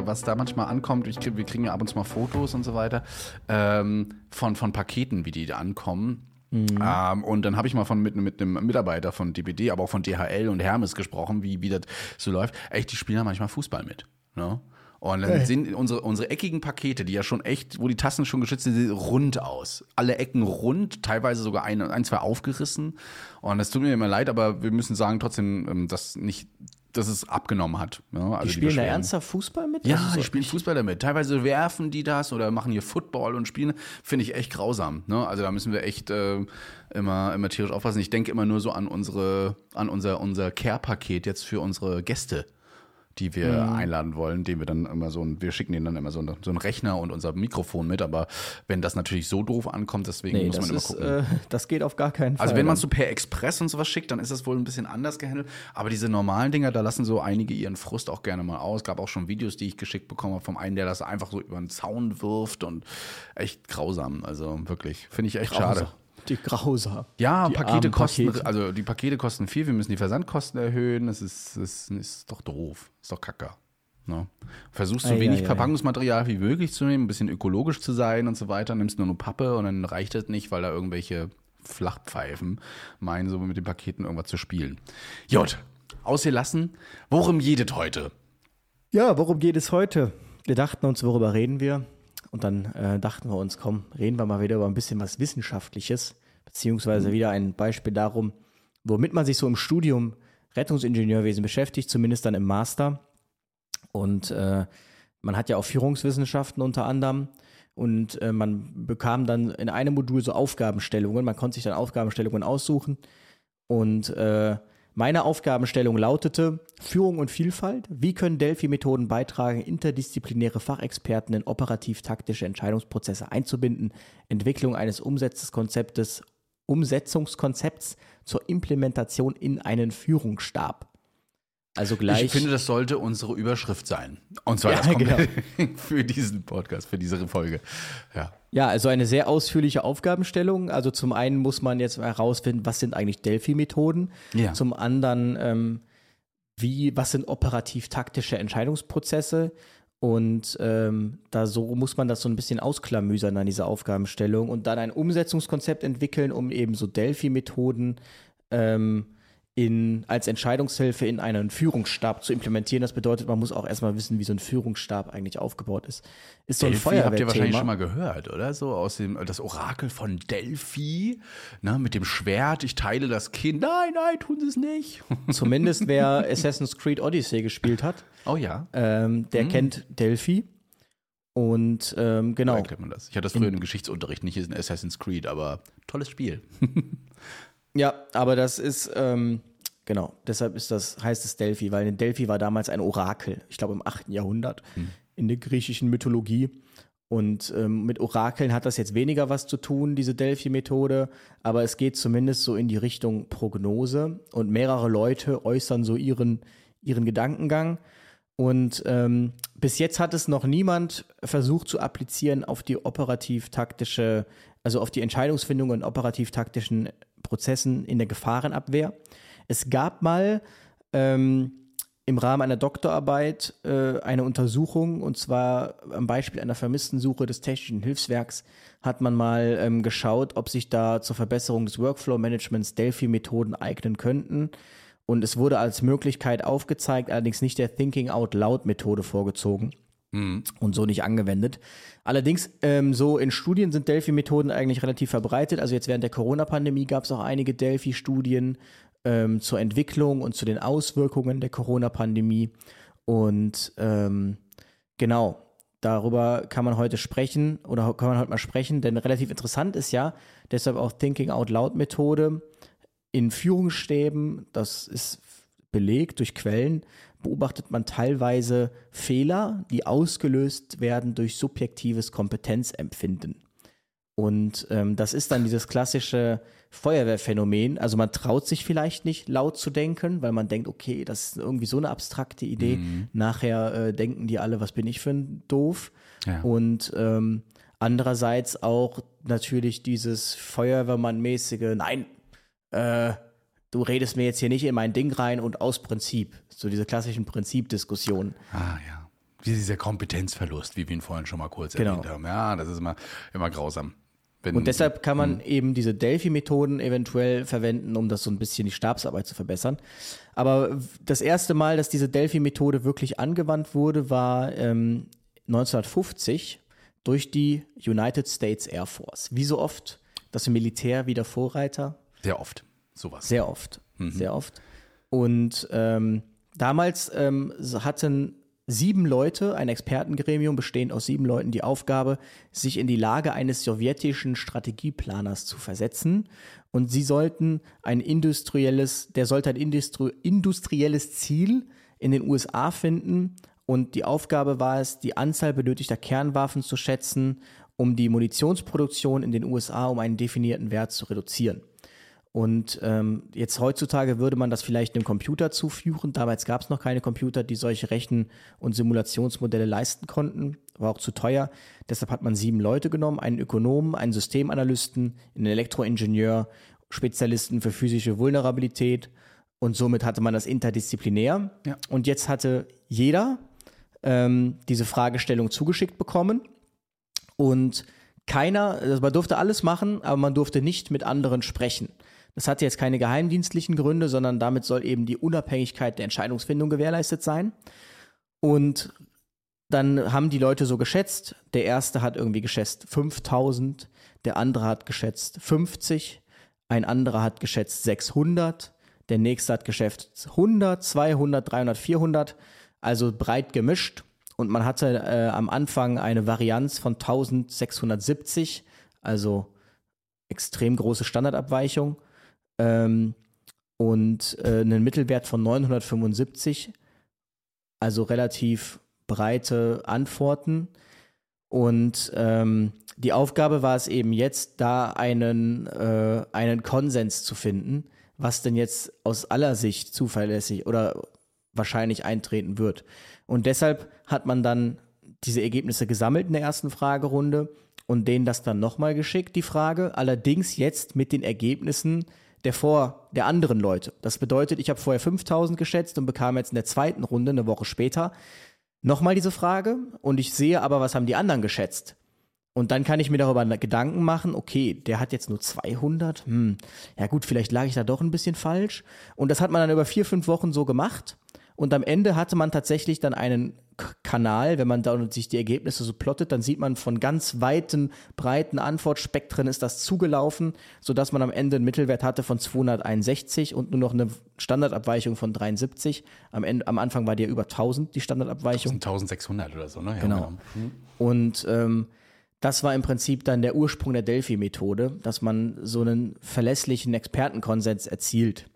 was da manchmal ankommt, ich, wir kriegen ja ab und zu mal Fotos und so weiter ähm, von, von Paketen, wie die da ankommen. Ähm, und dann habe ich mal von, mit, mit einem Mitarbeiter von DPD, aber auch von DHL und Hermes gesprochen, wie, wie das so läuft. Echt, die spielen da manchmal Fußball mit. Ne? Und dann sehen unsere, unsere eckigen Pakete, die ja schon echt, wo die Tassen schon geschützt sind, sehen rund aus. Alle Ecken rund, teilweise sogar ein, ein zwei aufgerissen. Und das tut mir immer leid, aber wir müssen sagen trotzdem, ähm, dass nicht, dass es abgenommen hat. Ja, also die spielen da Beschwerden. ernsthaft Fußball mit? Ja, Also so- die spielen Fußball damit. Teilweise werfen die das oder machen hier Football und spielen. Finde ich echt grausam. Ne? Also da müssen wir echt äh, immer, immer tierisch aufpassen. Ich denke immer nur so an unsere, an unser, unser Care-Paket jetzt für unsere Gäste, die wir Mhm. einladen wollen, den wir dann immer so ein, wir schicken denen dann immer so, ein, so einen Rechner und unser Mikrofon mit. Aber wenn das natürlich so doof ankommt, deswegen Nee, muss man immer ist, gucken. äh, das geht auf gar keinen Fall. Also wenn man so per Express und sowas schickt, dann ist das wohl ein bisschen anders gehandelt. Aber diese normalen Dinger, da lassen so einige ihren Frust auch gerne mal aus. Gab auch schon Videos, die ich geschickt bekommen habe vom einen, der das einfach so über den Zaun wirft und echt grausam. Also wirklich, finde ich echt schade. Die grausam. Ja, Die Pakete kosten, Pakete. also die Pakete kosten viel, wir müssen die Versandkosten erhöhen. Das ist, das ist doch doof. Ist doch kacke. Ne? Versuchst so Ei, wenig ei, ei. Verpackungsmaterial wie möglich zu nehmen, ein bisschen ökologisch zu sein und so weiter. Nimmst nur nur Pappe und dann reicht das nicht, weil da irgendwelche Flachpfeifen meinen, so mit den Paketen irgendwas zu spielen. Jut, ausgelassen. Worum jedet heute? Ja, worum geht es heute? Wir dachten uns, worüber reden wir? Und dann äh, dachten wir uns, komm, reden wir mal wieder über ein bisschen was Wissenschaftliches, beziehungsweise wieder ein Beispiel darum, womit man sich so im Studium Rettungsingenieurwesen beschäftigt, zumindest dann im Master. Und äh, man hat ja auch Führungswissenschaften unter anderem. Und äh, man bekam dann in einem Modul so Aufgabenstellungen. Man konnte sich dann Aufgabenstellungen aussuchen. Und äh, meine Aufgabenstellung lautete Führung und Vielfalt. Wie können Delphi-Methoden beitragen, interdisziplinäre Fachexperten in operativ-taktische Entscheidungsprozesse einzubinden? Entwicklung eines Umsetzungskonzeptes, Umsetzungskonzepts zur Implementation in einen Führungsstab. Also gleich. Ich finde, das sollte unsere Überschrift sein. Und zwar Ja, genau. für diesen Podcast, für diese Folge. Ja. Ja, also eine sehr ausführliche Aufgabenstellung. Also zum einen muss man jetzt herausfinden, was sind eigentlich Delphi-Methoden. Ja. Zum anderen, ähm, wie, was sind operativ-taktische Entscheidungsprozesse. Und ähm, da so muss man das so ein bisschen ausklamüsern an diese Aufgabenstellung und dann ein Umsetzungskonzept entwickeln, um eben so Delphi-Methoden ähm, in, als Entscheidungshilfe in einen Führungsstab zu implementieren. Das bedeutet, man muss auch erstmal wissen, wie so ein Führungsstab eigentlich aufgebaut ist. Ist so ein Delphi habt ihr wahrscheinlich schon mal gehört, oder? So aus dem, das Orakel von Delphi, ne, mit dem Schwert, ich teile das Kind. Nein, nein, tun Sie es nicht. Zumindest wer Assassin's Creed Odyssey gespielt hat, Oh ja, ähm, der kennt Delphi. Und ähm, genau, erklärt man das. Ich hatte das früher im Geschichtsunterricht, nicht in Assassin's Creed, aber tolles Spiel. ja, aber das ist, ähm, genau, deshalb ist das, heißt es Delphi, weil Delphi war damals ein Orakel, ich glaube im 8. Jahrhundert, in der griechischen Mythologie. Und ähm, mit Orakeln hat das jetzt weniger was zu tun, diese Delphi-Methode, aber es geht zumindest so in die Richtung Prognose und mehrere Leute äußern so ihren, ihren Gedankengang. Und ähm, bis jetzt hat es noch niemand versucht zu applizieren auf die operativ-taktische, also auf die Entscheidungsfindung in operativ-taktischen Prozessen in der Gefahrenabwehr. Es gab mal ähm, im Rahmen einer Doktorarbeit äh, eine Untersuchung, und zwar am Beispiel einer vermissten Suche des Technischen Hilfswerks, hat man mal ähm, geschaut, ob sich da zur Verbesserung des Workflow-Managements Delphi-Methoden eignen könnten. Und es wurde als Möglichkeit aufgezeigt, allerdings nicht der Thinking Out Loud-Methode vorgezogen und so nicht angewendet. Allerdings, ähm, so in Studien sind Delphi-Methoden eigentlich relativ verbreitet. Also jetzt während der Corona-Pandemie gab es auch einige Delphi-Studien ähm, zur Entwicklung und zu den Auswirkungen der Corona-Pandemie. Und ähm, genau, darüber kann man heute sprechen oder kann man heute mal sprechen, denn relativ interessant ist ja, deshalb auch Thinking Out Loud-Methode in Führungsstäben, das ist belegt durch Quellen, beobachtet man teilweise Fehler, die ausgelöst werden durch subjektives Kompetenzempfinden. Und ähm, das ist dann dieses klassische Feuerwehrphänomen. Also man traut sich vielleicht nicht laut zu denken, weil man denkt, okay, das ist irgendwie so eine abstrakte Idee. Nachher äh, denken die alle, was bin ich für ein Doof. Ja. Und ähm, andererseits auch natürlich dieses Feuerwehrmann-mäßige, nein, äh, du redest mir jetzt hier nicht in mein Ding rein und aus Prinzip. So diese klassischen Prinzipdiskussionen. Ah ja. Wie dieser Kompetenzverlust, wie wir ihn vorhin schon mal kurz Genau. erwähnt haben. Ja, das ist immer, immer grausam. Wenn, Und deshalb kann man eben diese Delphi-Methoden eventuell verwenden, um das so ein bisschen die Stabsarbeit zu verbessern. Aber das erste Mal, dass diese Delphi-Methode wirklich angewandt wurde, war ähm, 1950 durch die United States Air Force. Wie so oft das Militär wieder Vorreiter Sehr oft. Sowas. Sehr oft, sehr oft. Und ähm, damals ähm, hatten sieben Leute, ein Expertengremium bestehend aus sieben Leuten, die Aufgabe, sich in die Lage eines sowjetischen Strategieplaners zu versetzen. Und sie sollten ein industrielles, der sollte ein industri industrielles Ziel in den USA finden. Und die Aufgabe war es, die Anzahl benötigter Kernwaffen zu schätzen, um die Munitionsproduktion in den USA um einen definierten Wert zu reduzieren. Und ähm, jetzt heutzutage würde man das vielleicht einem Computer zuführen. Damals gab es noch keine Computer, die solche Rechen- und Simulationsmodelle leisten konnten. War auch zu teuer. Deshalb hat man sieben Leute genommen, einen Ökonomen, einen Systemanalysten, einen Elektroingenieur, Spezialisten für physische Vulnerabilität. Und somit hatte man das interdisziplinär. Ja. Und jetzt hatte jeder ähm, diese Fragestellung zugeschickt bekommen und keiner, also man durfte alles machen, aber man durfte nicht mit anderen sprechen. Das hatte jetzt keine geheimdienstlichen Gründe, sondern damit soll eben die Unabhängigkeit der Entscheidungsfindung gewährleistet sein. Und dann haben die Leute so geschätzt, der erste hat irgendwie geschätzt 5000, der andere hat geschätzt 50, ein anderer hat geschätzt 600, der nächste hat geschätzt 100, 200, 300, 400, also breit gemischt. Und man hatte äh, am Anfang eine Varianz von 1670, also extrem große Standardabweichung ähm, und äh, einen Mittelwert von 975, also relativ breite Antworten. Und ähm, die Aufgabe war es eben jetzt, da einen, äh, einen Konsens zu finden, was denn jetzt aus aller Sicht zuverlässig oder wahrscheinlich eintreten wird. Und deshalb hat man dann diese Ergebnisse gesammelt in der ersten Fragerunde und denen das dann nochmal geschickt, die Frage. Allerdings jetzt mit den Ergebnissen der vor der anderen Leute. Das bedeutet, ich habe vorher 5000 geschätzt und bekam jetzt in der zweiten Runde, eine Woche später, nochmal diese Frage und ich sehe aber, was haben die anderen geschätzt. Und dann kann ich mir darüber Gedanken machen, okay, der hat jetzt nur 200, hm, ja gut, vielleicht lag ich da doch ein bisschen falsch. Und das hat man dann über vier, fünf Wochen so gemacht. Und am Ende hatte man tatsächlich dann einen Kanal, wenn man da sich die Ergebnisse so plottet, dann sieht man von ganz weiten, breiten Antwortspektren ist das zugelaufen, sodass man am Ende einen Mittelwert hatte von 261 und nur noch eine Standardabweichung von 73. Am, Ende, am Anfang war die ja über 1000, die Standardabweichung. 1600 oder so, ne? Ja, genau. Und ähm, das war im Prinzip dann der Ursprung der Delphi-Methode, dass man so einen verlässlichen Expertenkonsens erzielt.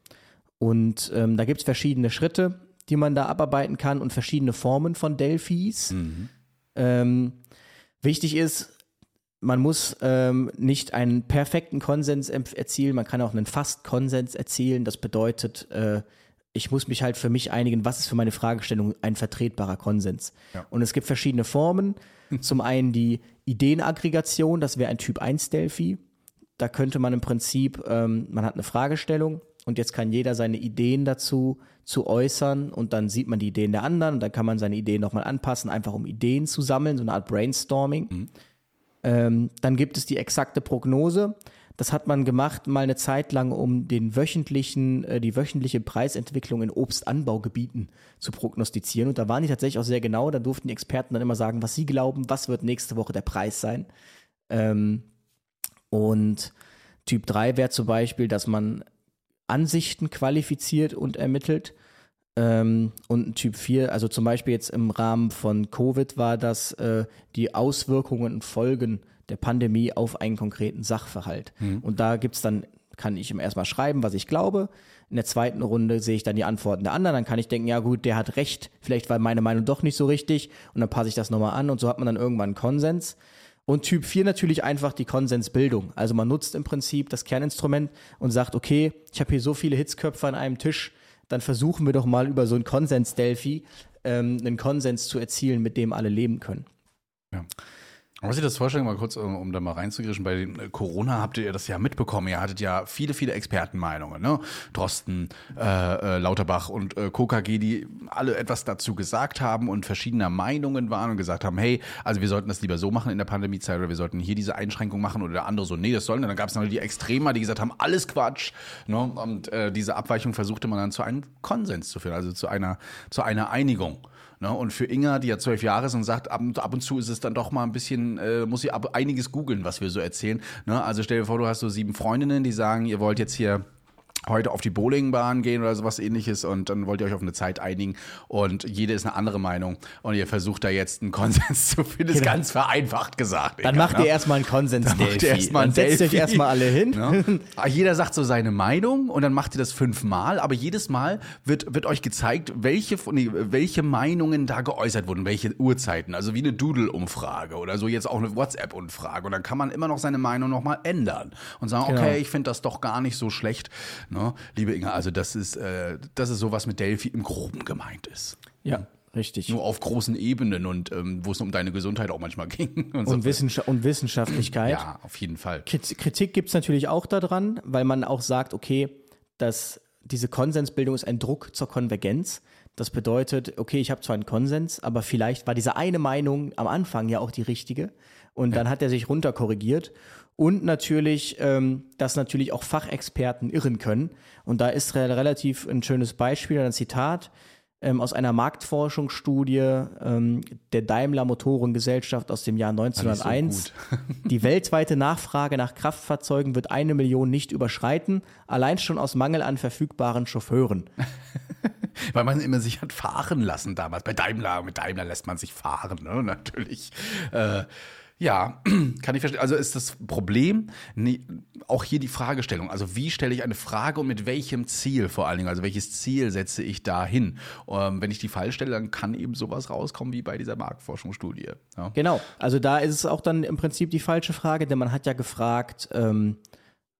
Und ähm, da gibt es verschiedene Schritte die man da abarbeiten kann und verschiedene Formen von Delphis. Mhm. Ähm, wichtig ist, man muss ähm, nicht einen perfekten Konsens erzielen, man kann auch einen Fast-Konsens erzielen. Das bedeutet, äh, ich muss mich halt für mich einigen, was ist für meine Fragestellung ein vertretbarer Konsens. Ja. Und es gibt verschiedene Formen. Zum einen die Ideenaggregation, das wäre ein Typ 1 Delphi. Da könnte man im Prinzip, ähm, man hat eine Fragestellung und jetzt kann jeder seine Ideen dazu zu äußern und dann sieht man die Ideen der anderen und dann kann man seine Ideen nochmal anpassen, einfach um Ideen zu sammeln, so eine Art Brainstorming. Mhm. Ähm, dann gibt es die exakte Prognose. Das hat man gemacht mal eine Zeit lang, um den wöchentlichen, äh, die wöchentliche Preisentwicklung in Obstanbaugebieten zu prognostizieren. Und da waren die tatsächlich auch sehr genau. Da durften die Experten dann immer sagen, was sie glauben, was wird nächste Woche der Preis sein. Ähm, und Typ 3 wäre zum Beispiel, dass man Ansichten qualifiziert und ermittelt. Ähm, und Typ 4, also zum Beispiel jetzt im Rahmen von Covid war das äh, die Auswirkungen und Folgen der Pandemie auf einen konkreten Sachverhalt. Mhm. Und da gibt es dann, kann ich ihm erstmal schreiben, was ich glaube. In der zweiten Runde sehe ich dann die Antworten der anderen. Dann kann ich denken, ja gut, der hat recht, vielleicht war meine Meinung doch nicht so richtig. Und dann passe ich das nochmal an und so hat man dann irgendwann einen Konsens. Und Typ 4 natürlich einfach die Konsensbildung. Also man nutzt im Prinzip das Kerninstrument und sagt, okay, ich habe hier so viele Hitzköpfe an einem Tisch, dann versuchen wir doch mal über so ein Konsens-Delphi ähm, einen Konsens zu erzielen, mit dem alle leben können. Ja. Was ich das vorstellen, mal kurz, um, um da mal reinzugrischen, bei äh, Corona habt ihr das ja mitbekommen. Ihr hattet ja viele, viele Expertenmeinungen, ne? Drosten, äh, äh, Lauterbach und äh, KKG, die alle etwas dazu gesagt haben und verschiedener Meinungen waren und gesagt haben, hey, also wir sollten das lieber so machen in der Pandemiezeit oder wir sollten hier diese Einschränkung machen oder der andere so, nee, das sollen. Und dann gab es noch die Extremer, die gesagt haben, alles Quatsch. Ne? Und äh, diese Abweichung versuchte man dann zu einem Konsens zu führen, also zu einer, zu einer Einigung. Ne? Und für Inga, die ja zwölf Jahre ist und sagt, ab, ab, und zu ist es dann doch mal ein bisschen, äh, muss sie ab, einiges googeln, was wir so erzählen. Ne? Also stell dir vor, du hast so sieben Freundinnen, die sagen, ihr wollt jetzt hier heute auf die Bowlingbahn gehen oder sowas ähnliches und dann wollt ihr euch auf eine Zeit einigen und jede ist eine andere Meinung und ihr versucht da jetzt einen Konsens zu finden, ist genau. ganz vereinfacht gesagt. Dann macht ne? ihr erstmal einen Konsens dann macht ihr dann setzt euch erstmal alle hin. Ne? Jeder sagt so seine Meinung und dann macht ihr das fünfmal, aber jedes Mal wird, wird euch gezeigt, welche, nee, welche Meinungen da geäußert wurden, welche Uhrzeiten, also wie eine Doodle-Umfrage oder so jetzt auch eine WhatsApp-Umfrage und dann kann man immer noch seine Meinung nochmal ändern und sagen, genau. okay, ich finde das doch gar nicht so schlecht. Ne? Liebe Inga, also das ist, äh, das ist so, was mit Delphi im Groben gemeint ist. Ja. Richtig. Nur auf großen Ebenen und ähm, wo es um deine Gesundheit auch manchmal ging. Und, und, so. Wissenschaft und Wissenschaftlichkeit. Ja, auf jeden Fall. Kritik gibt es natürlich auch daran, weil man auch sagt, okay, dass diese Konsensbildung ist ein Druck zur Konvergenz. Das bedeutet, okay, ich habe zwar einen Konsens, aber vielleicht war diese eine Meinung am Anfang ja auch die richtige. Und dann hat er sich runterkorrigiert. Und natürlich, ähm, dass natürlich auch Fachexperten irren können. Und da ist re relativ ein schönes Beispiel, ein Zitat ähm, aus einer Marktforschungsstudie ähm, der Daimler Motorengesellschaft aus dem Jahr 1901. Die weltweite Nachfrage nach Kraftfahrzeugen wird eine Million nicht überschreiten, allein schon aus Mangel an verfügbaren Chauffeuren. Weil man immer sich hat fahren lassen damals. Bei Daimler, mit Daimler lässt man sich fahren, ne? natürlich. Äh, ja, kann ich verstehen. Also ist das Problem nee, auch hier die Fragestellung. Also wie stelle ich eine Frage und mit welchem Ziel vor allen Dingen? Also welches Ziel setze ich da hin? Ähm, wenn ich die falsch stelle, dann kann eben sowas rauskommen wie bei dieser Marktforschungsstudie. Ja. Genau. Also da ist es auch dann im Prinzip die falsche Frage, denn man hat ja gefragt, ähm,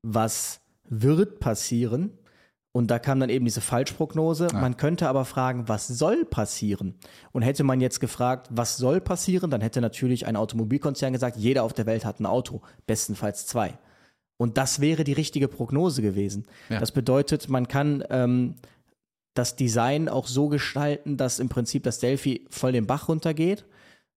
was wird passieren? Und da kam dann eben diese Falschprognose. Ja. Man könnte aber fragen, was soll passieren? Und hätte man jetzt gefragt, was soll passieren, dann hätte natürlich ein Automobilkonzern gesagt, jeder auf der Welt hat ein Auto, bestenfalls zwei. Und das wäre die richtige Prognose gewesen. Ja. Das bedeutet, man kann ähm, das Design auch so gestalten, dass im Prinzip das Delphi voll den Bach runtergeht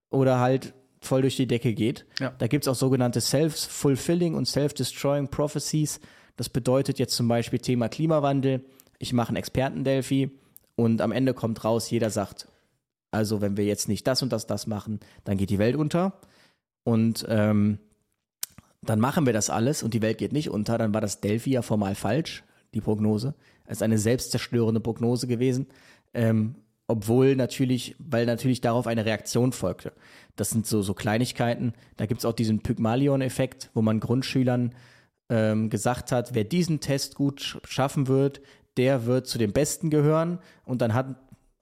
oder halt voll durch die Decke geht. Ja. Da gibt es auch sogenannte Self-Fulfilling und Self-Destroying Prophecies. Das bedeutet jetzt zum Beispiel Thema Klimawandel. Ich mache einen Experten-Delphi und am Ende kommt raus, jeder sagt, also wenn wir jetzt nicht das und das, das machen, dann geht die Welt unter. Und ähm, dann machen wir das alles und die Welt geht nicht unter. Dann war das Delphi ja formal falsch, die Prognose. Es ist eine selbstzerstörende Prognose gewesen. Ähm, obwohl natürlich, weil natürlich darauf eine Reaktion folgte. Das sind so, so Kleinigkeiten. Da gibt es auch diesen Pygmalion-Effekt, wo man Grundschülern ähm, gesagt hat, wer diesen Test gut sch schaffen wird, der wird zu den Besten gehören. Und dann hat,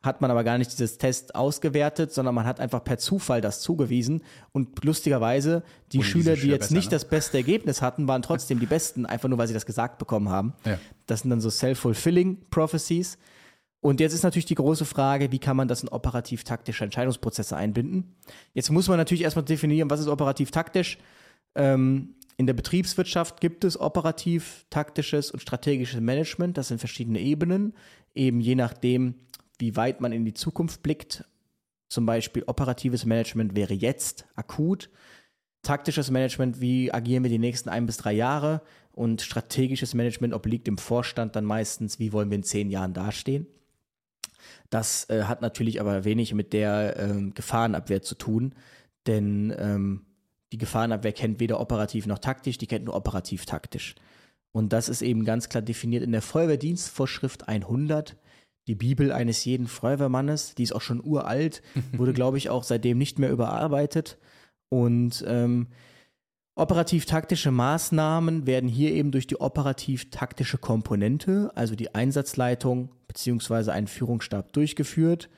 hat man aber gar nicht dieses Test ausgewertet, sondern man hat einfach per Zufall das zugewiesen. Und lustigerweise, die Schüler, die Schüler jetzt besser, nicht ne? das beste Ergebnis hatten, waren trotzdem die Besten, einfach nur weil sie das gesagt bekommen haben. Ja. Das sind dann so self-fulfilling Prophecies. Und jetzt ist natürlich die große Frage, wie kann man das in operativ-taktische Entscheidungsprozesse einbinden? Jetzt muss man natürlich erstmal definieren, was ist operativ-taktisch. Ähm, in der Betriebswirtschaft gibt es operativ-taktisches und strategisches Management. Das sind verschiedene Ebenen, eben je nachdem, wie weit man in die Zukunft blickt. Zum Beispiel operatives Management wäre jetzt akut. Taktisches Management, wie agieren wir die nächsten ein bis drei Jahre? Und strategisches Management obliegt dem Vorstand dann meistens, wie wollen wir in zehn Jahren dastehen? Das äh, hat natürlich aber wenig mit der ähm, Gefahrenabwehr zu tun, denn ähm, die Gefahrenabwehr kennt weder operativ noch taktisch, die kennt nur operativ-taktisch. Und das ist eben ganz klar definiert in der Feuerwehrdienstvorschrift 100, die Bibel eines jeden Feuerwehrmannes. Die ist auch schon uralt, wurde, glaube ich, auch seitdem nicht mehr überarbeitet. Und ähm, operativ-taktische Maßnahmen werden hier eben durch die operativ-taktische Komponente, also die Einsatzleitung beziehungsweise einen Führungsstab durchgeführt.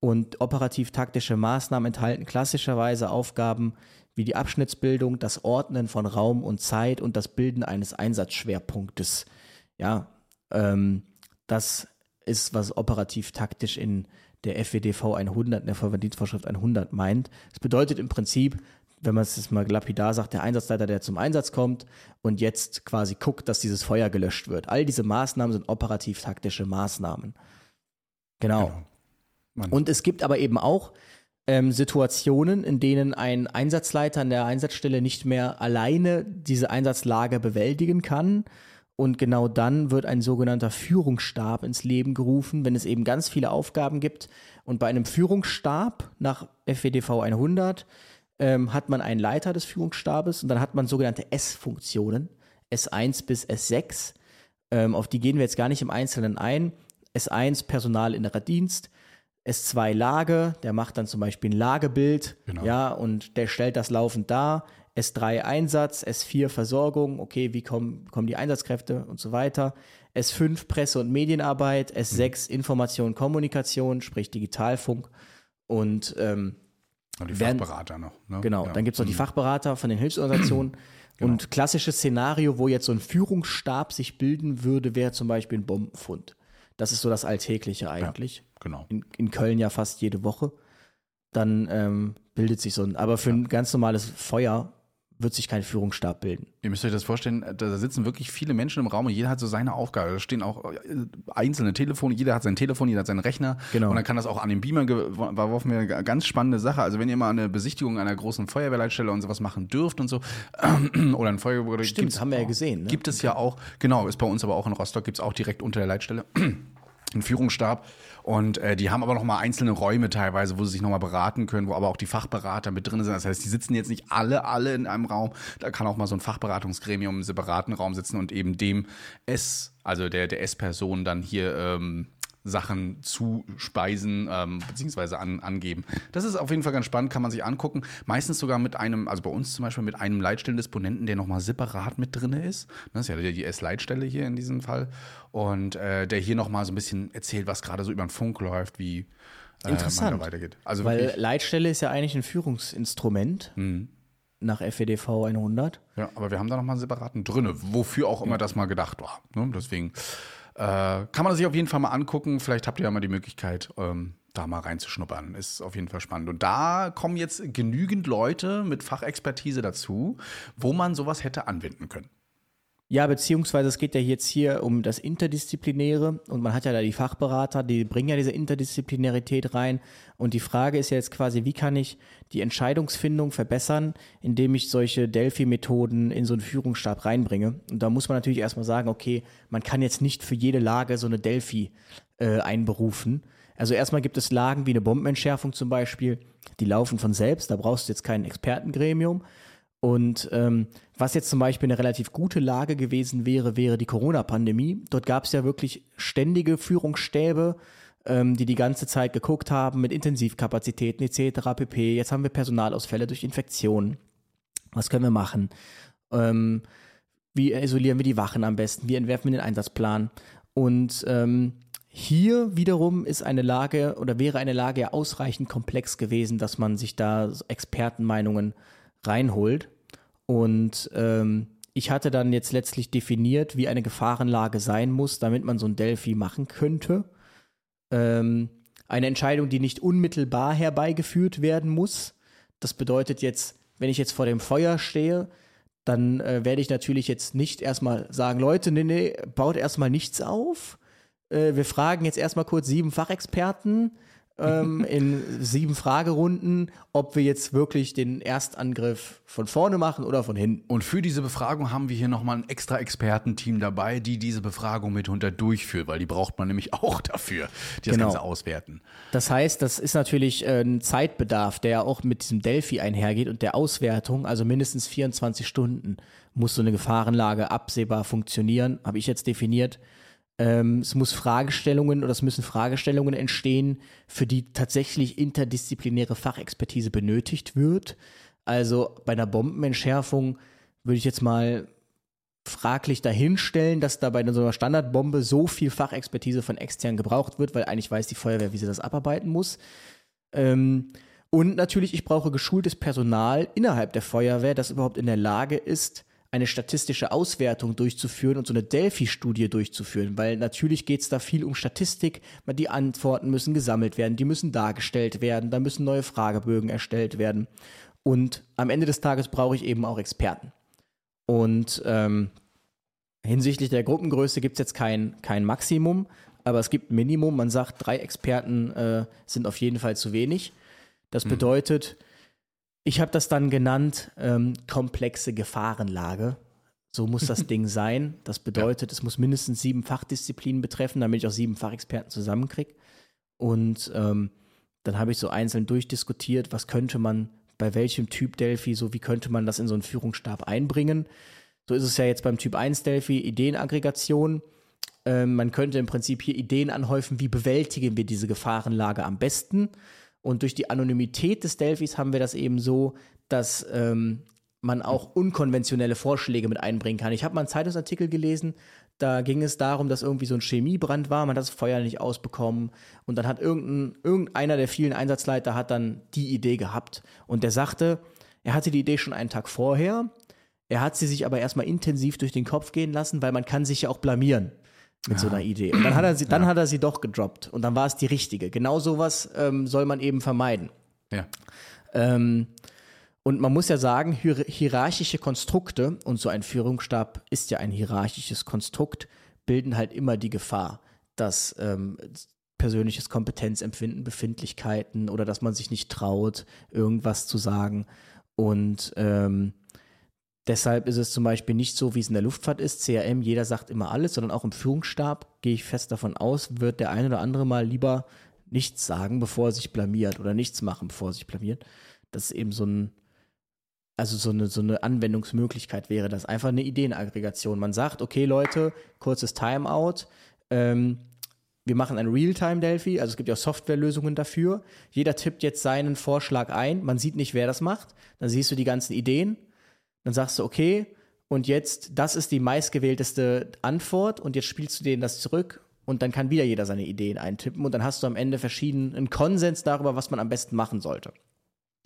Und operativ-taktische Maßnahmen enthalten klassischerweise Aufgaben wie die Abschnittsbildung, das Ordnen von Raum und Zeit und das Bilden eines Einsatzschwerpunktes. Ja, ähm, das ist, was operativ-taktisch in der FWDV 100, in der Feuerwehrdienstvorschrift 100 meint. Das bedeutet im Prinzip, wenn man es jetzt mal lapidar sagt, der Einsatzleiter, der zum Einsatz kommt und jetzt quasi guckt, dass dieses Feuer gelöscht wird. All diese Maßnahmen sind operativ-taktische Maßnahmen. Genau. Genau. Und es gibt aber eben auch ähm, Situationen, in denen ein Einsatzleiter an der Einsatzstelle nicht mehr alleine diese Einsatzlage bewältigen kann. Und genau dann wird ein sogenannter Führungsstab ins Leben gerufen, wenn es eben ganz viele Aufgaben gibt. Und bei einem Führungsstab nach FWDV 100 ähm, hat man einen Leiter des Führungsstabes und dann hat man sogenannte S-Funktionen, S1 bis S6. Ähm, auf die gehen wir jetzt gar nicht im Einzelnen ein. S1 Personal innerer Dienst, S2 Lage, der macht dann zum Beispiel ein Lagebild, Genau. ja, und der stellt das laufend dar. S3 Einsatz, S4 Versorgung, okay, wie kommen, kommen die Einsatzkräfte und so weiter. S5 Presse- und Medienarbeit, S6 Information, Kommunikation, sprich Digitalfunk und ähm, Und die Fachberater noch. Ne? Genau, Ja. dann gibt es noch die Fachberater von den Hilfsorganisationen. Und klassisches Szenario, wo jetzt so ein Führungsstab sich bilden würde, wäre zum Beispiel ein Bombenfund. Das ist so das Alltägliche eigentlich. Genau. In, in Köln ja fast jede Woche. Dann ähm, bildet sich so ein, aber für ein ganz normales Feuer wird sich kein Führungsstab bilden. Ihr müsst euch das vorstellen, da sitzen wirklich viele Menschen im Raum und jeder hat so seine Aufgabe. Da stehen auch äh, einzelne Telefone, jeder hat sein Telefon, jeder hat seinen Rechner. Genau. Und dann kann das auch an den Beamer geworfen werden. Eine Ganz spannende Sache. Also wenn ihr mal eine Besichtigung einer großen Feuerwehrleitstelle und sowas machen dürft und so, oder ein Feuerwehr, Stimmt, haben wir ja gesehen, ne? Gibt es ja auch, genau, ist bei uns aber auch in Rostock, gibt es auch direkt unter der Leitstelle. einen Führungsstab und äh, die haben aber noch mal einzelne Räume teilweise, wo sie sich noch mal beraten können, wo aber auch die Fachberater mit drin sind. Das heißt, die sitzen jetzt nicht alle alle in einem Raum. Da kann auch mal so ein Fachberatungsgremium im separaten Raum sitzen und eben dem S, also der der S-Person dann hier ähm, Sachen zuspeisen ähm, beziehungsweise an, angeben. Das ist auf jeden Fall ganz spannend, kann man sich angucken. Meistens sogar mit einem, also bei uns zum Beispiel mit einem Leitstellendisponenten, der nochmal separat mit drin ist. Das ist ja die S-Leitstelle hier in diesem Fall. Und äh, der hier nochmal so ein bisschen erzählt, was gerade so über den Funk läuft, wie äh, man Interessant. da weitergeht. Also Weil wirklich, Leitstelle ist ja eigentlich ein Führungsinstrument nach FEDV 100. ja, aber wir haben da nochmal einen separaten drinne, wofür auch immer das mal gedacht war. Ne? Deswegen kann man sich auf jeden Fall mal angucken. Vielleicht habt ihr ja mal die Möglichkeit, ähm, da mal reinzuschnuppern. Ist auf jeden Fall spannend. Und da kommen jetzt genügend Leute mit Fachexpertise dazu, wo man sowas hätte anwenden können. Ja, beziehungsweise es geht ja jetzt hier um das Interdisziplinäre und man hat ja da die Fachberater, die bringen ja diese Interdisziplinarität rein. Und die Frage ist ja jetzt quasi, wie kann ich die Entscheidungsfindung verbessern, indem ich solche Delphi-Methoden in so einen Führungsstab reinbringe. Und da muss man natürlich erstmal sagen, okay, man kann jetzt nicht für jede Lage so eine Delphi äh, einberufen. Also erstmal gibt es Lagen wie eine Bombenentschärfung zum Beispiel, die laufen von selbst, da brauchst du jetzt kein Expertengremium. Und ähm, was jetzt zum Beispiel eine relativ gute Lage gewesen wäre, wäre die Corona-Pandemie. Dort gab es ja wirklich ständige Führungsstäbe, ähm, die die ganze Zeit geguckt haben mit Intensivkapazitäten etc. pp. Jetzt haben wir Personalausfälle durch Infektionen. Was können wir machen? Ähm, wie isolieren wir die Wachen am besten? Wie entwerfen wir den Einsatzplan? Und ähm, hier wiederum ist eine Lage oder wäre eine Lage ja ausreichend komplex gewesen, dass man sich da Expertenmeinungen reinholt. Und ähm, ich hatte dann jetzt letztlich definiert, wie eine Gefahrenlage sein muss, damit man so ein Delphi machen könnte. Ähm, eine Entscheidung, die nicht unmittelbar herbeigeführt werden muss. Das bedeutet jetzt, wenn ich jetzt vor dem Feuer stehe, dann äh, werde ich natürlich jetzt nicht erstmal sagen, Leute, nee, nee, baut erstmal nichts auf. Äh, wir fragen jetzt erstmal kurz sieben Fachexperten ähm, in sieben Fragerunden, ob wir jetzt wirklich den Erstangriff von vorne machen oder von hinten. Und für diese Befragung haben wir hier nochmal ein extra Expertenteam dabei, die diese Befragung mitunter durchführt, weil die braucht man nämlich auch dafür, die das Genau. Ganze auswerten. Das heißt, das ist natürlich äh, ein Zeitbedarf, der ja auch mit diesem Delphi einhergeht und der Auswertung, also mindestens 24 Stunden muss so eine Gefahrenlage absehbar funktionieren, habe ich jetzt definiert. Ähm, es muss Fragestellungen oder es müssen Fragestellungen entstehen, für die tatsächlich interdisziplinäre Fachexpertise benötigt wird. Also bei einer Bombenentschärfung würde ich jetzt mal fraglich dahinstellen, dass da bei so einer Standardbombe so viel Fachexpertise von extern gebraucht wird, weil eigentlich weiß die Feuerwehr, wie sie das abarbeiten muss. Ähm, und natürlich, ich brauche geschultes Personal innerhalb der Feuerwehr, das überhaupt in der Lage ist, eine statistische Auswertung durchzuführen und so eine Delphi-Studie durchzuführen, weil natürlich geht es da viel um Statistik, die Antworten müssen gesammelt werden, die müssen dargestellt werden, da müssen neue Fragebögen erstellt werden. Und am Ende des Tages brauche ich eben auch Experten. Und ähm, hinsichtlich der Gruppengröße gibt es jetzt kein, kein Maximum, aber es gibt ein Minimum. Man sagt, drei Experten äh, sind auf jeden Fall zu wenig. Das bedeutet, ich habe das dann genannt, ähm, komplexe Gefahrenlage. So muss das Ding sein. Das bedeutet, es muss mindestens sieben Fachdisziplinen betreffen, damit ich auch sieben Fachexperten zusammenkriege. Und ähm, dann habe ich so einzeln durchdiskutiert, was könnte man bei welchem Typ Delphi, so wie könnte man das in so einen Führungsstab einbringen. So ist es ja jetzt beim Typ 1 Delphi, Ideenaggregation. Ähm, man könnte im Prinzip hier Ideen anhäufen, wie bewältigen wir diese Gefahrenlage am besten. Und durch die Anonymität des Delphis haben wir das eben so, dass ähm, man auch unkonventionelle Vorschläge mit einbringen kann. Ich habe mal einen Zeitungsartikel gelesen, da ging es darum, dass irgendwie so ein Chemiebrand war, man hat das Feuer nicht ausbekommen und dann hat irgendein, irgendeiner der vielen Einsatzleiter hat dann die Idee gehabt und der sagte, er hatte die Idee schon einen Tag vorher, er hat sie sich aber erstmal intensiv durch den Kopf gehen lassen, weil man kann sich ja auch blamieren mit so einer Idee. Und dann hat er sie, dann hat er sie doch gedroppt und dann war es die richtige. Genau sowas ähm, soll man eben vermeiden. Ja. Ähm, Und man muss ja sagen, hier hierarchische Konstrukte, und so ein Führungsstab ist ja ein hierarchisches Konstrukt, bilden halt immer die Gefahr, dass ähm, persönliches Kompetenzempfinden, Befindlichkeiten oder dass man sich nicht traut, irgendwas zu sagen. Und ähm, deshalb ist es zum Beispiel nicht so, wie es in der Luftfahrt ist, CRM, jeder sagt immer alles, sondern auch im Führungsstab, gehe ich fest davon aus, wird der eine oder andere mal lieber nichts sagen, bevor er sich blamiert oder nichts machen, bevor er sich blamiert. Das ist eben so ein, also so eine, so eine Anwendungsmöglichkeit wäre das. Einfach eine Ideenaggregation. Man sagt, okay, Leute, kurzes Timeout, ähm, wir machen ein Realtime-Delphi, also es gibt ja auch Softwarelösungen dafür. Jeder tippt jetzt seinen Vorschlag ein, man sieht nicht, wer das macht. Dann siehst du die ganzen Ideen. Dann sagst du, okay, und jetzt, das ist die meistgewählteste Antwort und jetzt spielst du denen das zurück und dann kann wieder jeder seine Ideen eintippen und dann hast du am Ende verschiedenen Konsens darüber, was man am besten machen sollte.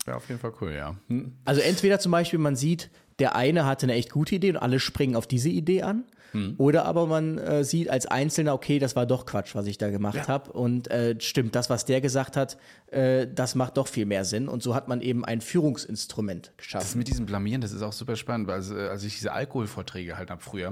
Ja, auf jeden Fall cool, ja. Hm. Also entweder zum Beispiel, man sieht, der eine hatte eine echt gute Idee und alle springen auf diese Idee an. Hm. Oder aber man äh, sieht als Einzelner, okay, das war doch Quatsch, was ich da gemacht Ja. habe. Und äh, stimmt, das, was der gesagt hat, äh, das macht doch viel mehr Sinn. Und so hat man eben ein Führungsinstrument Das geschaffen. mit diesem Blamieren, das ist auch super spannend, weil äh, als ich diese Alkoholvorträge halt habe früher,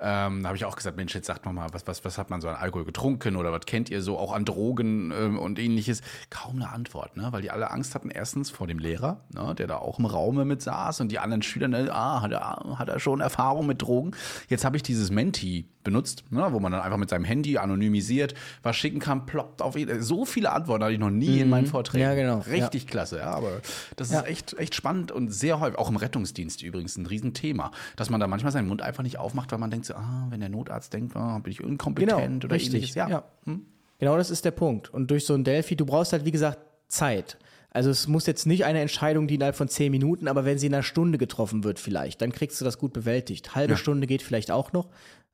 ähm, da habe ich auch gesagt, Mensch, jetzt sagt mal mal, was, was, was hat man so an Alkohol getrunken oder was kennt ihr so auch an Drogen ähm, und ähnliches? Kaum eine Antwort, ne? weil die alle Angst hatten, erstens vor dem Lehrer, ne? der da auch im Raum mit saß und die anderen Schüler, ne? ah, hat er, hat er schon Erfahrung mit Drogen? Jetzt habe ich dieses Menti benutzt, ne? wo man dann einfach mit seinem Handy anonymisiert was schicken kann, ploppt auf jeden So viele Antworten hatte ich noch nie in meinen Vorträgen. Ja, genau. Richtig klasse, ja, aber das Ja. ist echt, echt spannend und sehr häufig, auch im Rettungsdienst übrigens, ein Riesenthema, dass man da manchmal seinen Mund einfach nicht aufmacht, weil man denkt so, ah, wenn der Notarzt denkt, ah, bin ich inkompetent oder ähnliches. Genau, Ja. Hm? Genau das ist der Punkt. Und durch so ein Delphi, du brauchst halt, wie gesagt, Zeit. Also es muss jetzt nicht eine Entscheidung, die innerhalb von zehn Minuten, aber wenn sie in einer Stunde getroffen wird vielleicht, dann kriegst du das gut bewältigt. Halbe Stunde geht vielleicht auch noch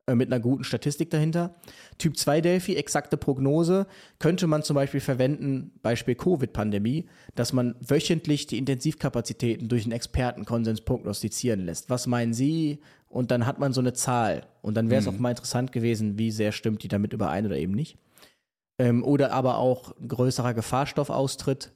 äh, mit einer guten Statistik dahinter. Typ 2 Delphi, exakte Prognose, könnte man zum Beispiel verwenden, Beispiel Covid-Pandemie, dass man wöchentlich die Intensivkapazitäten durch einen Expertenkonsens prognostizieren lässt. Was meinen Sie? Und dann hat man so eine Zahl. Und dann wäre es auch mal interessant gewesen, wie sehr stimmt die damit überein oder eben nicht. Ähm, oder aber auch größerer Gefahrstoffaustritt.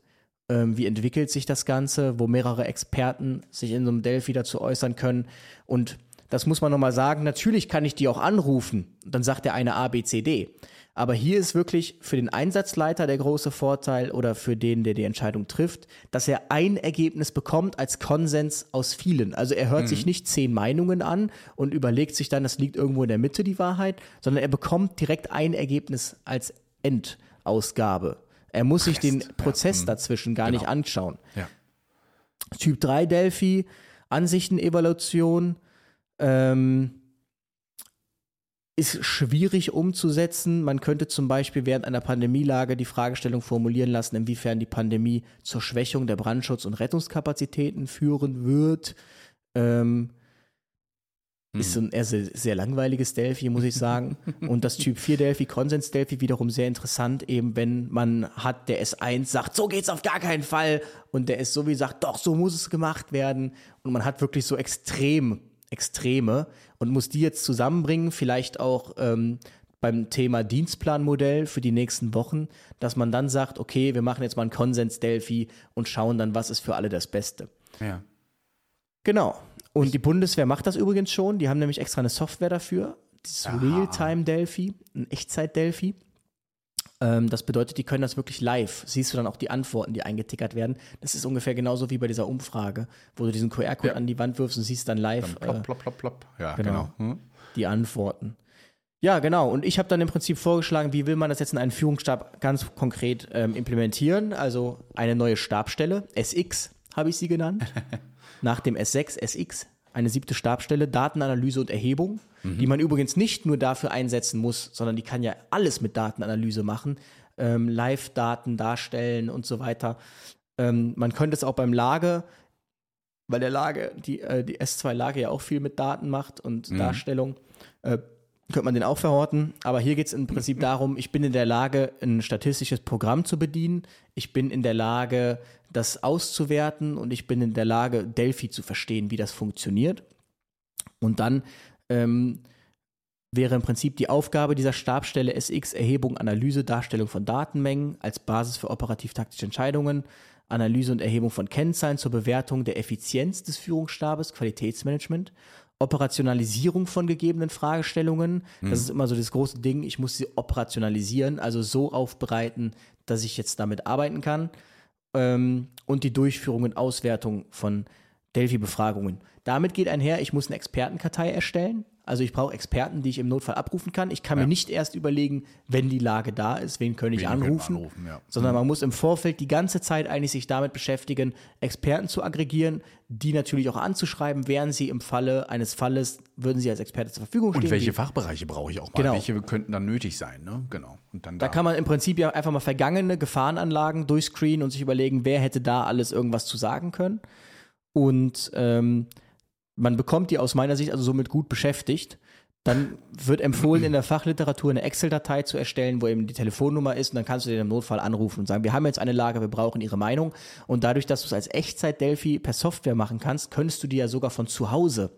Ähm, wie entwickelt sich das Ganze, wo mehrere Experten sich in so einem Delphi dazu äußern können. Und das muss man nochmal sagen, natürlich kann ich die auch anrufen. Dann sagt der eine A, B, C, D. Aber hier ist wirklich für den Einsatzleiter der große Vorteil oder für den, der die Entscheidung trifft, dass er ein Ergebnis bekommt als Konsens aus vielen. Also er hört sich nicht zehn Meinungen an und überlegt sich dann, das liegt irgendwo in der Mitte die Wahrheit, sondern er bekommt direkt ein Ergebnis als Endausgabe. Er muss sich den Rest, ja, Prozess mhm. dazwischen gar Genau. nicht anschauen. Ja. Typ 3 Delphi, Ansichten-Evaluation, ähm, ist schwierig umzusetzen. Man könnte zum Beispiel während einer Pandemielage die Fragestellung formulieren lassen, inwiefern die Pandemie zur Schwächung der Brandschutz- und Rettungskapazitäten führen wird. Ähm, Ist so ein eher sehr, sehr langweiliges Delphi, muss ich sagen. Und das Typ 4 Delphi, Konsens Delphi, wiederum sehr interessant, eben wenn man hat, der S1 sagt, so geht's auf gar keinen Fall. Und der S-Sowie sagt, doch, so muss es gemacht werden. Und man hat wirklich so extrem, Extreme und muss die jetzt zusammenbringen, vielleicht auch ähm, beim Thema Dienstplanmodell für die nächsten Wochen, dass man dann sagt, okay, wir machen jetzt mal ein Konsens Delphi und schauen dann, was ist für alle das Beste. ja. Genau. Und die Bundeswehr macht das übrigens schon. Die haben nämlich extra eine Software dafür. Dieses Realtime Delphi, ein Echtzeit Delphi. Ähm, das bedeutet, die können das wirklich live. Siehst du dann auch die Antworten, die eingetickert werden. Das ist ungefähr genauso wie bei dieser Umfrage, wo du diesen QR-Code Ja. an die Wand wirfst und siehst dann live Plopp, äh, plopp, plopp, plopp. Ja, genau. genau. Hm? die Antworten. Ja, genau. Und ich habe dann im Prinzip vorgeschlagen, wie will man das jetzt in einen Führungsstab ganz konkret ähm, implementieren? Also eine neue Stabstelle, SX habe ich sie genannt. Nach dem S6, SX, eine siebte Stabstelle, Datenanalyse und Erhebung, die man übrigens nicht nur dafür einsetzen muss, sondern die kann ja alles mit Datenanalyse machen, ähm, Live-Daten darstellen und so weiter. Ähm, man könnte es auch beim Lage, weil der Lage, die, äh, die S2-Lage ja auch viel mit Daten macht und Darstellung, äh, könnte man den auch verhorten. Aber hier geht es im Prinzip darum, ich bin in der Lage, ein statistisches Programm zu bedienen. Ich bin in der Lage, das auszuwerten und ich bin in der Lage, Delphi zu verstehen, wie das funktioniert. Und dann ähm, wäre im Prinzip die Aufgabe dieser Stabsstelle SX Erhebung, Analyse, Darstellung von Datenmengen als Basis für operativ-taktische Entscheidungen, Analyse und Erhebung von Kennzahlen zur Bewertung der Effizienz des Führungsstabes, Qualitätsmanagement, Operationalisierung von gegebenen Fragestellungen. Das ist immer so das große Ding. Ich muss sie operationalisieren, also so aufbereiten, dass ich jetzt damit arbeiten kann. Ähm, und die Durchführung und Auswertung von Delphi-Befragungen. Damit geht einher, ich muss eine Expertenkartei erstellen. Also ich brauche Experten, die ich im Notfall abrufen kann. Ich kann mir nicht erst überlegen, wenn die Lage da ist, wen könnte ich Wen könnte man anrufen, anrufen, ja. sondern man muss im Vorfeld die ganze Zeit eigentlich sich damit beschäftigen, Experten zu aggregieren, die natürlich auch anzuschreiben, wären sie im Falle eines Falles, würden sie als Experte zur Verfügung stehen. Und welche Fachbereiche brauche ich auch mal? Genau. Welche könnten dann nötig sein, ne? Genau. Und dann Da kann man im Prinzip ja einfach mal vergangene Gefahrenanlagen durchscreenen und sich überlegen, wer hätte da alles irgendwas zu sagen können. Und ähm, man bekommt die aus meiner Sicht also somit gut beschäftigt. Dann wird empfohlen, in der Fachliteratur eine Excel-Datei zu erstellen, wo eben die Telefonnummer ist und dann kannst du den im Notfall anrufen und sagen, wir haben jetzt eine Lage, wir brauchen Ihre Meinung. Und dadurch, dass du es als Echtzeit-Delphi per Software machen kannst, könntest du die ja sogar von zu Hause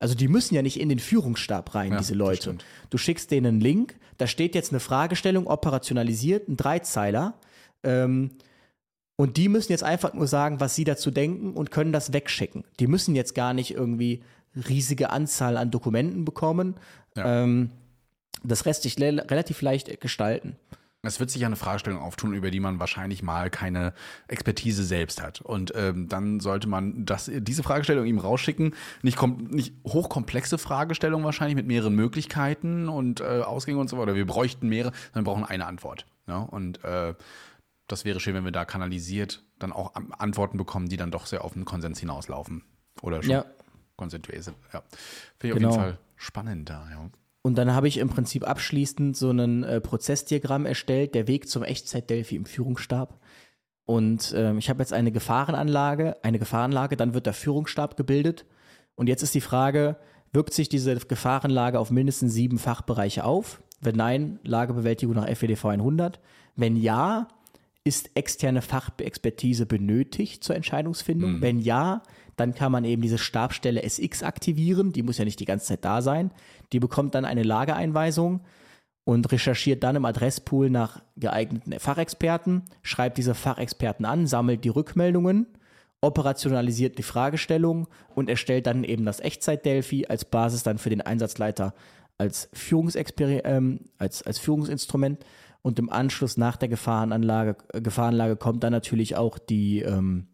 also die müssen ja nicht in den Führungsstab rein, Ja, diese Leute. Du schickst denen einen Link, da steht jetzt eine Fragestellung operationalisiert, ein Dreizeiler. Ähm, und die müssen jetzt einfach nur sagen, was sie dazu denken und können das wegschicken. Die müssen jetzt gar nicht irgendwie riesige Anzahl an Dokumenten bekommen. Ja. Ähm, das lässt sich le relativ leicht gestalten. Es wird sich ja eine Fragestellung auftun, über die man wahrscheinlich mal keine Expertise selbst hat. Und ähm, dann sollte man das, diese Fragestellung ihm rausschicken. Nicht, nicht hochkomplexe Fragestellung wahrscheinlich mit mehreren Möglichkeiten und äh, Ausgängen und so weiter. Wir bräuchten mehrere, dann brauchen eine Antwort. Ja? Und äh, das wäre schön, wenn wir da kanalisiert dann auch Antworten bekommen, die dann doch sehr auf den Konsens hinauslaufen. Oder schon Ja. konsensuell sind. Ja. Finde ich Genau. auf jeden Fall spannend da, ja. Und dann habe ich im Prinzip abschließend so ein äh, Prozessdiagramm erstellt, der Weg zum Echtzeit-Delphi im Führungsstab. Und ähm, ich habe jetzt eine Gefahrenanlage, eine Gefahrenlage, dann wird der Führungsstab gebildet. Und jetzt ist die Frage, wirkt sich diese Gefahrenlage auf mindestens sieben Fachbereiche auf? Wenn nein, Lagebewältigung nach FWDV 100. Wenn ja, ist externe Fachexpertise benötigt zur Entscheidungsfindung? Wenn ja, dann kann man eben diese Stabsstelle SX aktivieren. Die muss ja nicht die ganze Zeit da sein. Die bekommt dann eine Lageeinweisung und recherchiert dann im Adresspool nach geeigneten Fachexperten, schreibt diese Fachexperten an, sammelt die Rückmeldungen, operationalisiert die Fragestellung und erstellt dann eben das Echtzeit-Delphi als Basis dann für den Einsatzleiter als, Führungsexperi ähm, als, als Führungsinstrument. Und im Anschluss nach der Gefahrenanlage, äh, Gefahrenlage kommt dann natürlich auch die, ähm,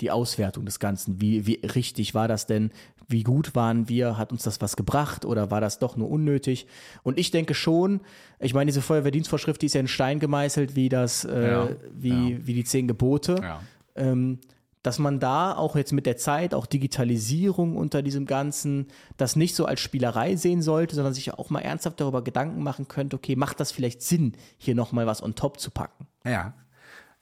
die Auswertung des Ganzen. Wie, wie richtig war das denn? Wie gut waren wir? Hat uns das was gebracht oder war das doch nur unnötig? Und ich denke schon, ich meine, diese Feuerwehrdienstvorschrift, die ist ja in Stein gemeißelt, wie das, äh, Ja, wie, ja. wie die zehn Gebote ja. ähm, dass man da auch jetzt mit der Zeit, auch Digitalisierung unter diesem Ganzen, das nicht so als Spielerei sehen sollte, sondern sich auch mal ernsthaft darüber Gedanken machen könnte, okay, macht das vielleicht Sinn, hier nochmal was on top zu packen? Ja.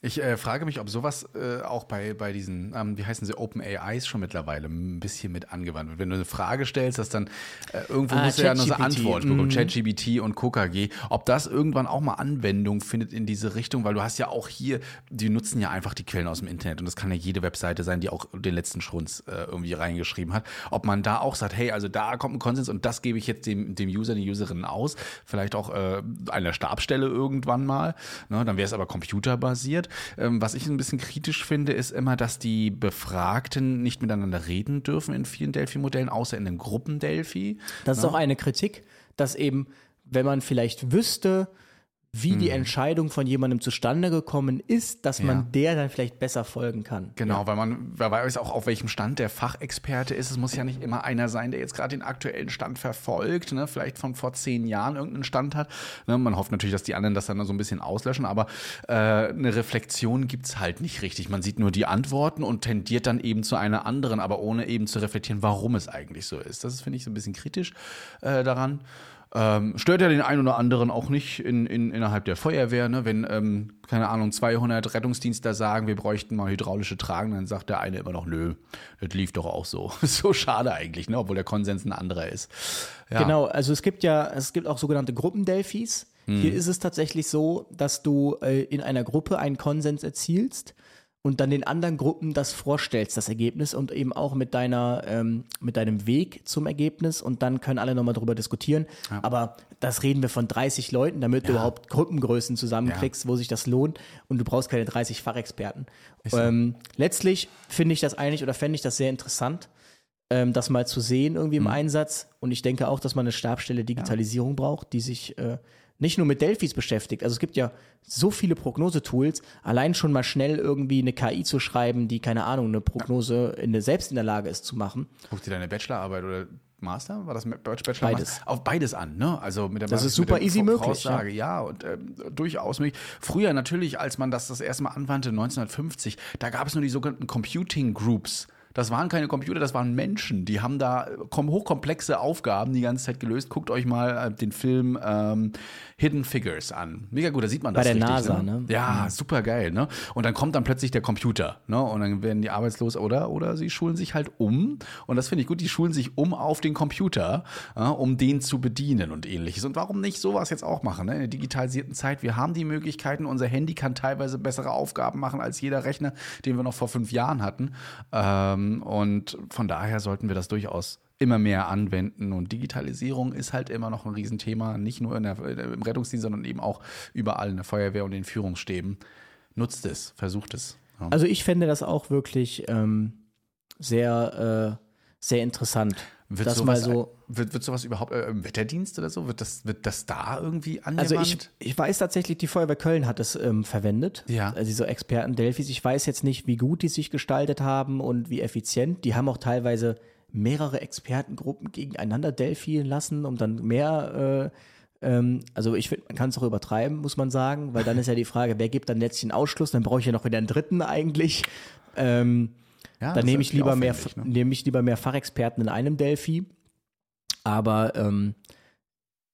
Ich äh, frage mich, ob sowas äh, auch bei, bei diesen, ähm, wie heißen sie, Open AIs schon mittlerweile ein bisschen mit angewandt wird. Wenn du eine Frage stellst, dass dann äh, irgendwo Ah, musst du ja noch so ChatGPT, Antwort bekommen, mm. ChatGBT und KKG, ob das irgendwann auch mal Anwendung findet in diese Richtung, weil du hast ja auch hier, die nutzen ja einfach die Quellen aus dem Internet und das kann ja jede Webseite sein, die auch den letzten Schrunz äh, irgendwie reingeschrieben hat. Ob man da auch sagt, hey, also da kommt ein Konsens und das gebe ich jetzt dem, dem User, die Userin aus, vielleicht auch äh, an der Stabstelle irgendwann mal, ne, dann wäre es aber computerbasiert. Ähm, was ich ein bisschen kritisch finde, ist immer, dass die Befragten nicht miteinander reden dürfen in vielen Delphi-Modellen, außer in den Gruppen Delphi. Das ist auch eine Kritik, dass eben, wenn man vielleicht wüsste, wie die Entscheidung von jemandem zustande gekommen ist, dass man Ja. der dann vielleicht besser folgen kann. Genau, weil man, wer weiß auch, auf welchem Stand der Fachexperte ist. Es muss ja nicht immer einer sein, der jetzt gerade den aktuellen Stand verfolgt, ne? vielleicht von vor zehn Jahren irgendeinen Stand hat. Ne? Man hofft natürlich, dass die anderen das dann so ein bisschen auslöschen, aber äh, eine Reflexion gibt's halt nicht richtig. Man sieht nur die Antworten und tendiert dann eben zu einer anderen, aber ohne eben zu reflektieren, warum es eigentlich so ist. Das ist, finde ich, so ein bisschen kritisch äh, daran. Ähm, stört ja den einen oder anderen auch nicht in, in, innerhalb der Feuerwehr, ne? wenn, ähm, keine Ahnung, 200 Rettungsdienstler sagen, wir bräuchten mal hydraulische Tragen, dann sagt der eine immer noch, nö, das lief doch auch so. so schade eigentlich, ne? obwohl der Konsens ein anderer ist. Ja. Genau, also es gibt ja, es gibt auch sogenannte Gruppendelphis. Hier ist es tatsächlich so, dass du äh, in einer Gruppe einen Konsens erzielst und dann den anderen Gruppen das vorstellst, das Ergebnis und eben auch mit deiner, ähm, mit deinem Weg zum Ergebnis und dann können alle nochmal drüber diskutieren. Aber das reden wir von 30 Leuten, damit du überhaupt Gruppengrößen zusammenkriegst, wo sich das lohnt und du brauchst keine 30 Fachexperten. Ähm, letztlich finde ich das eigentlich oder fände ich das sehr interessant, ähm, das mal zu sehen irgendwie im Einsatz und ich denke auch, dass man eine Stabstelle Digitalisierung braucht, die sich äh, nicht nur mit Delphis beschäftigt. Also es gibt ja so viele Prognosetools, allein schon mal schnell irgendwie eine KI zu schreiben, die, keine Ahnung, eine Prognose in der, selbst in der Lage ist zu machen. Guck dir deine Bachelorarbeit oder Master? War das Bachelor? Beides. Master? Auf beides an, ne? Also mit der Das ist super easy möglich, Voraussage, ja, und ähm, durchaus möglich. Früher natürlich, als man das das erste Mal anwandte, 1950, da gab es nur die sogenannten Computing Groups. Das waren keine Computer, das waren Menschen. Die haben da äh, kom- hochkomplexe Aufgaben die ganze Zeit gelöst. Guckt euch mal äh, den Film ähm, Hidden Figures an. Mega gut, da sieht man Bei das der richtig. NASA, ne? ne? Ja, super geil, ne? Und dann kommt dann plötzlich der Computer, ne? Und dann werden die arbeitslos oder oder sie schulen sich halt um. Und das finde ich gut, die schulen sich um auf den Computer, ja, um den zu bedienen und ähnliches. Und warum nicht sowas jetzt auch machen, ne? In der digitalisierten Zeit, wir haben die Möglichkeiten, unser Handy kann teilweise bessere Aufgaben machen als jeder Rechner, den wir noch vor fünf Jahren hatten. Ähm, und von daher sollten wir das durchaus immer mehr anwenden. Und Digitalisierung ist halt immer noch ein Riesenthema, nicht nur in der, im Rettungsdienst, sondern eben auch überall in der Feuerwehr und den Führungsstäben. Nutzt es, versucht es. Ja. Also ich fände das auch wirklich ähm, sehr, äh, sehr interessant. Wird das mal sowas, so. wird, wird sowas überhaupt äh, im Wetterdienst oder so? Wird das, wird das da irgendwie angewandt? Also ich, ich weiß tatsächlich, die Feuerwehr Köln hat es ähm, verwendet. Ja. Also diese Experten Delphis. Ich weiß jetzt nicht, wie gut die sich gestaltet haben und wie effizient. Die haben auch teilweise mehrere Expertengruppen gegeneinander delphieren lassen, um dann mehr äh, ähm, also ich finde, man kann es auch übertreiben, muss man sagen, weil dann ist ja die Frage, wer gibt dann letztlich einen Ausschluss? Dann brauche ich ja noch wieder einen dritten eigentlich. Ähm, ja, dann nehme ich lieber mehr, ne? nehme ich lieber mehr Fachexperten in einem Delphi. Aber ähm,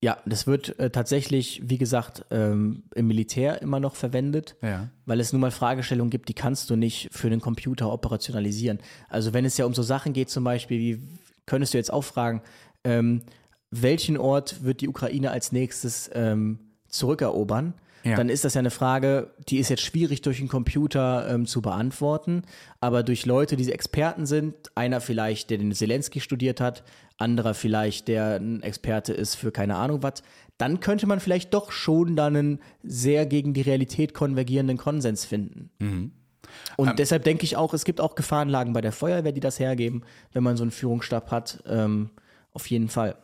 ja, das wird äh, tatsächlich, wie gesagt, ähm, im Militär immer noch verwendet, Ja. weil es nun mal Fragestellungen gibt, die kannst du nicht für den Computer operationalisieren. Also wenn es ja um so Sachen geht, zum Beispiel, wie könntest du jetzt auch fragen, ähm, welchen Ort wird die Ukraine als nächstes ähm, zurückerobern? Ja. Dann ist das ja eine Frage, die ist jetzt schwierig durch den Computer ähm, zu beantworten, aber durch Leute, die Experten sind, einer vielleicht, der den Zelensky studiert hat, anderer vielleicht, der ein Experte ist für keine Ahnung was, dann könnte man vielleicht doch schon dann einen sehr gegen die Realität konvergierenden Konsens finden. Und deshalb denke ich auch, es gibt auch Gefahrenlagen bei der Feuerwehr, die das hergeben, wenn man so einen Führungsstab hat. Ähm, auf jeden Fall.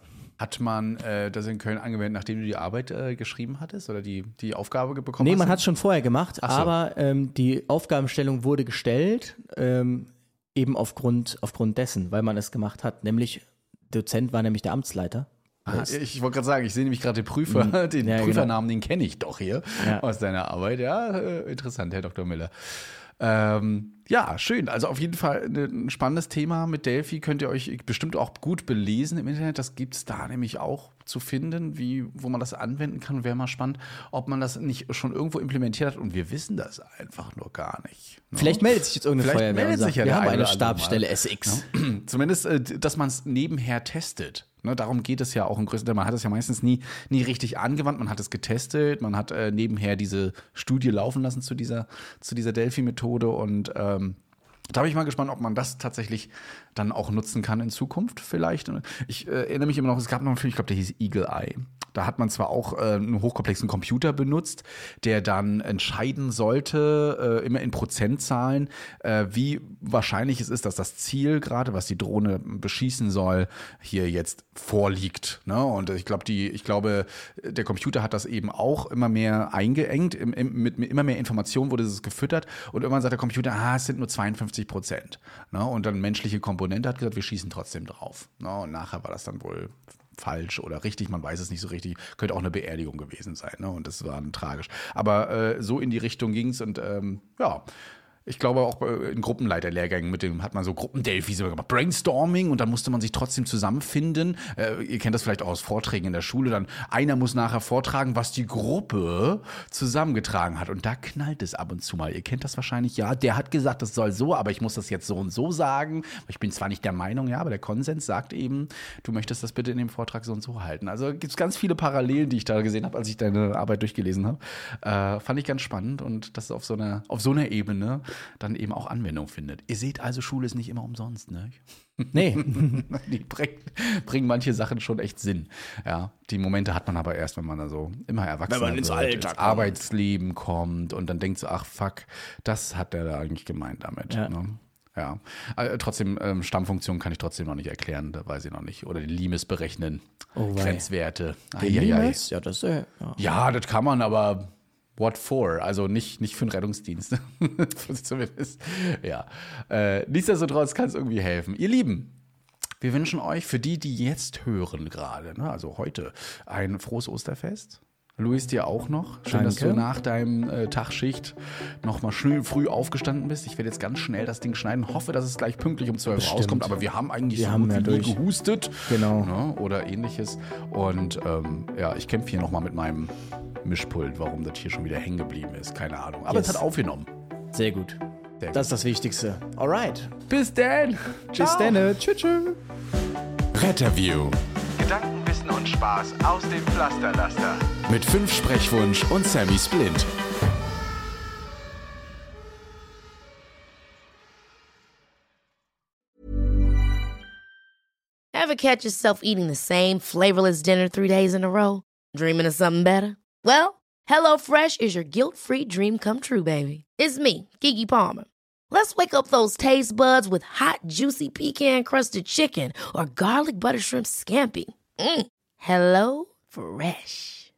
Hat man äh, das in Köln angewendet, nachdem du die Arbeit äh, geschrieben hattest oder die, die Aufgabe bekommen Nee, hast? man hat es schon vorher gemacht, so. aber ähm, die Aufgabenstellung wurde gestellt, ähm, eben aufgrund, aufgrund dessen, weil man es gemacht hat. Nämlich, Dozent war nämlich der Amtsleiter. Ah, ich wollte gerade sagen, ich sehe nämlich gerade den Prüfer, den Mhm. Ja, genau. Prüfernamen, den kenne ich doch hier Ja. aus deiner Arbeit. Ja, äh, interessant, Herr Dr. Miller. Ähm, ja, schön. Also auf jeden Fall ne- ein spannendes Thema mit Delphi. Könnt ihr euch bestimmt auch gut belesen im Internet. Das gibt es da nämlich auch zu finden, wie, wo man das anwenden kann. Wäre mal spannend, ob man das nicht schon irgendwo implementiert hat. Und wir wissen das einfach nur gar nicht. ne? Vielleicht meldet sich jetzt irgendeine Vielleicht Feuerwehr meldet und sagt, sich ja wir haben eine Stabsstelle mal. SX. Zumindest, äh, dass man es nebenher testet. Ne, darum geht es ja auch im größten Teil. Man hat es ja meistens nie, nie richtig angewandt. Man hat es getestet. Man hat äh, nebenher diese Studie laufen lassen zu dieser, zu dieser Delphi-Methode. Und ähm, da bin ich mal gespannt, ob man das tatsächlich dann auch nutzen kann in Zukunft vielleicht. Ich äh, erinnere mich immer noch, es gab noch einen Film, ich glaube, der hieß Eagle Eye. Da hat man zwar auch äh, einen hochkomplexen Computer benutzt, der dann entscheiden sollte, äh, immer in Prozentzahlen, äh, wie wahrscheinlich es ist, dass das Ziel gerade, was die Drohne beschießen soll, hier jetzt vorliegt. Ne? Und ich glaube, die, ich glaube, der Computer hat das eben auch immer mehr eingeengt, im, im, mit, immer mehr Informationen wurde es gefüttert und irgendwann sagt der Computer, ah, es sind nur 52 Prozent. Ne? Und dann menschliche Komponente hat gesagt, wir schießen trotzdem drauf. Ne? Und nachher war das dann wohl falsch oder richtig, man weiß es nicht so richtig. Könnte auch eine Beerdigung gewesen sein, ne? Und das war tragisch. Aber äh, so in die Richtung ging es und ähm, ja. Ich glaube auch äh, in Gruppenleiterlehrgängen mit dem hat man so Gruppendelphi so gemacht, Brainstorming und dann musste man sich trotzdem zusammenfinden. Äh, ihr kennt das vielleicht auch aus Vorträgen in der Schule. Dann einer muss nachher vortragen, was die Gruppe zusammengetragen hat und da knallt es ab und zu mal. Ihr kennt das wahrscheinlich, ja. Der hat gesagt, das soll so, aber ich muss das jetzt so und so sagen. Ich bin zwar nicht der Meinung, ja, aber der Konsens sagt eben, du möchtest das bitte in dem Vortrag so und so halten. Also gibt es ganz viele Parallelen, die ich da gesehen habe, als ich deine Arbeit durchgelesen habe. Äh, fand ich ganz spannend und das auf so einer auf so einer Ebene dann eben auch Anwendung findet. Ihr seht also, Schule ist nicht immer umsonst, ne? Nee, Die bringen, bringen manche Sachen schon echt Sinn. Ja, die Momente hat man aber erst, wenn man da so immer erwachsen Wenn man ins wird, ins. Arbeitsleben kommt und dann denkt so, ach fuck, das hat der da eigentlich gemeint damit. Ja. Ne? Ja, äh, trotzdem, ähm, Stammfunktion kann ich trotzdem noch nicht erklären, da weiß ich noch nicht. Oder den Limes berechnen, Oh. Grenzwerte. Limes? Ja, das äh, ja. Ja, das kann man, aber what for? Also nicht, nicht für den Rettungsdienst. Zumindest. Ja. Äh, nichtsdestotrotz kann es irgendwie helfen. Ihr Lieben, wir wünschen euch für die, die jetzt hören gerade, ne, also heute, ein frohes Osterfest. Luis, dir auch noch. Schön, dass du Danke. nach deinem äh, Tagschicht noch mal schnell früh aufgestanden bist. Ich werde jetzt ganz schnell das Ding schneiden. Hoffe, dass es gleich pünktlich um 12 Uhr rauskommt. Aber wir haben eigentlich Wir so haben gut ja durch. gehustet. Genau. Ne, oder ähnliches. Und ähm, ja, ich kämpfe hier noch mal mit meinem Mischpult, warum das hier schon wieder hängen geblieben ist. Keine Ahnung. Aber Yes. es hat aufgenommen. Sehr gut. Sehr gut. Das ist das Wichtigste. Alright. Bis dann. Bis dann. Tschüss. tschüss. Retterview Gedanken, Wissen und Spaß aus dem Pflasterlaster. Mit fünf Sprechwunsch und Sammy Splint. Ever catch yourself eating the same flavorless dinner three days in a row? Dreaming of something better? Well, HelloFresh is your guilt free dream come true, baby. It's me, Gigi Palmer. Let's wake up those taste buds with hot, juicy pecan crusted chicken or garlic butter shrimp scampi. Mm. Hello Fresh.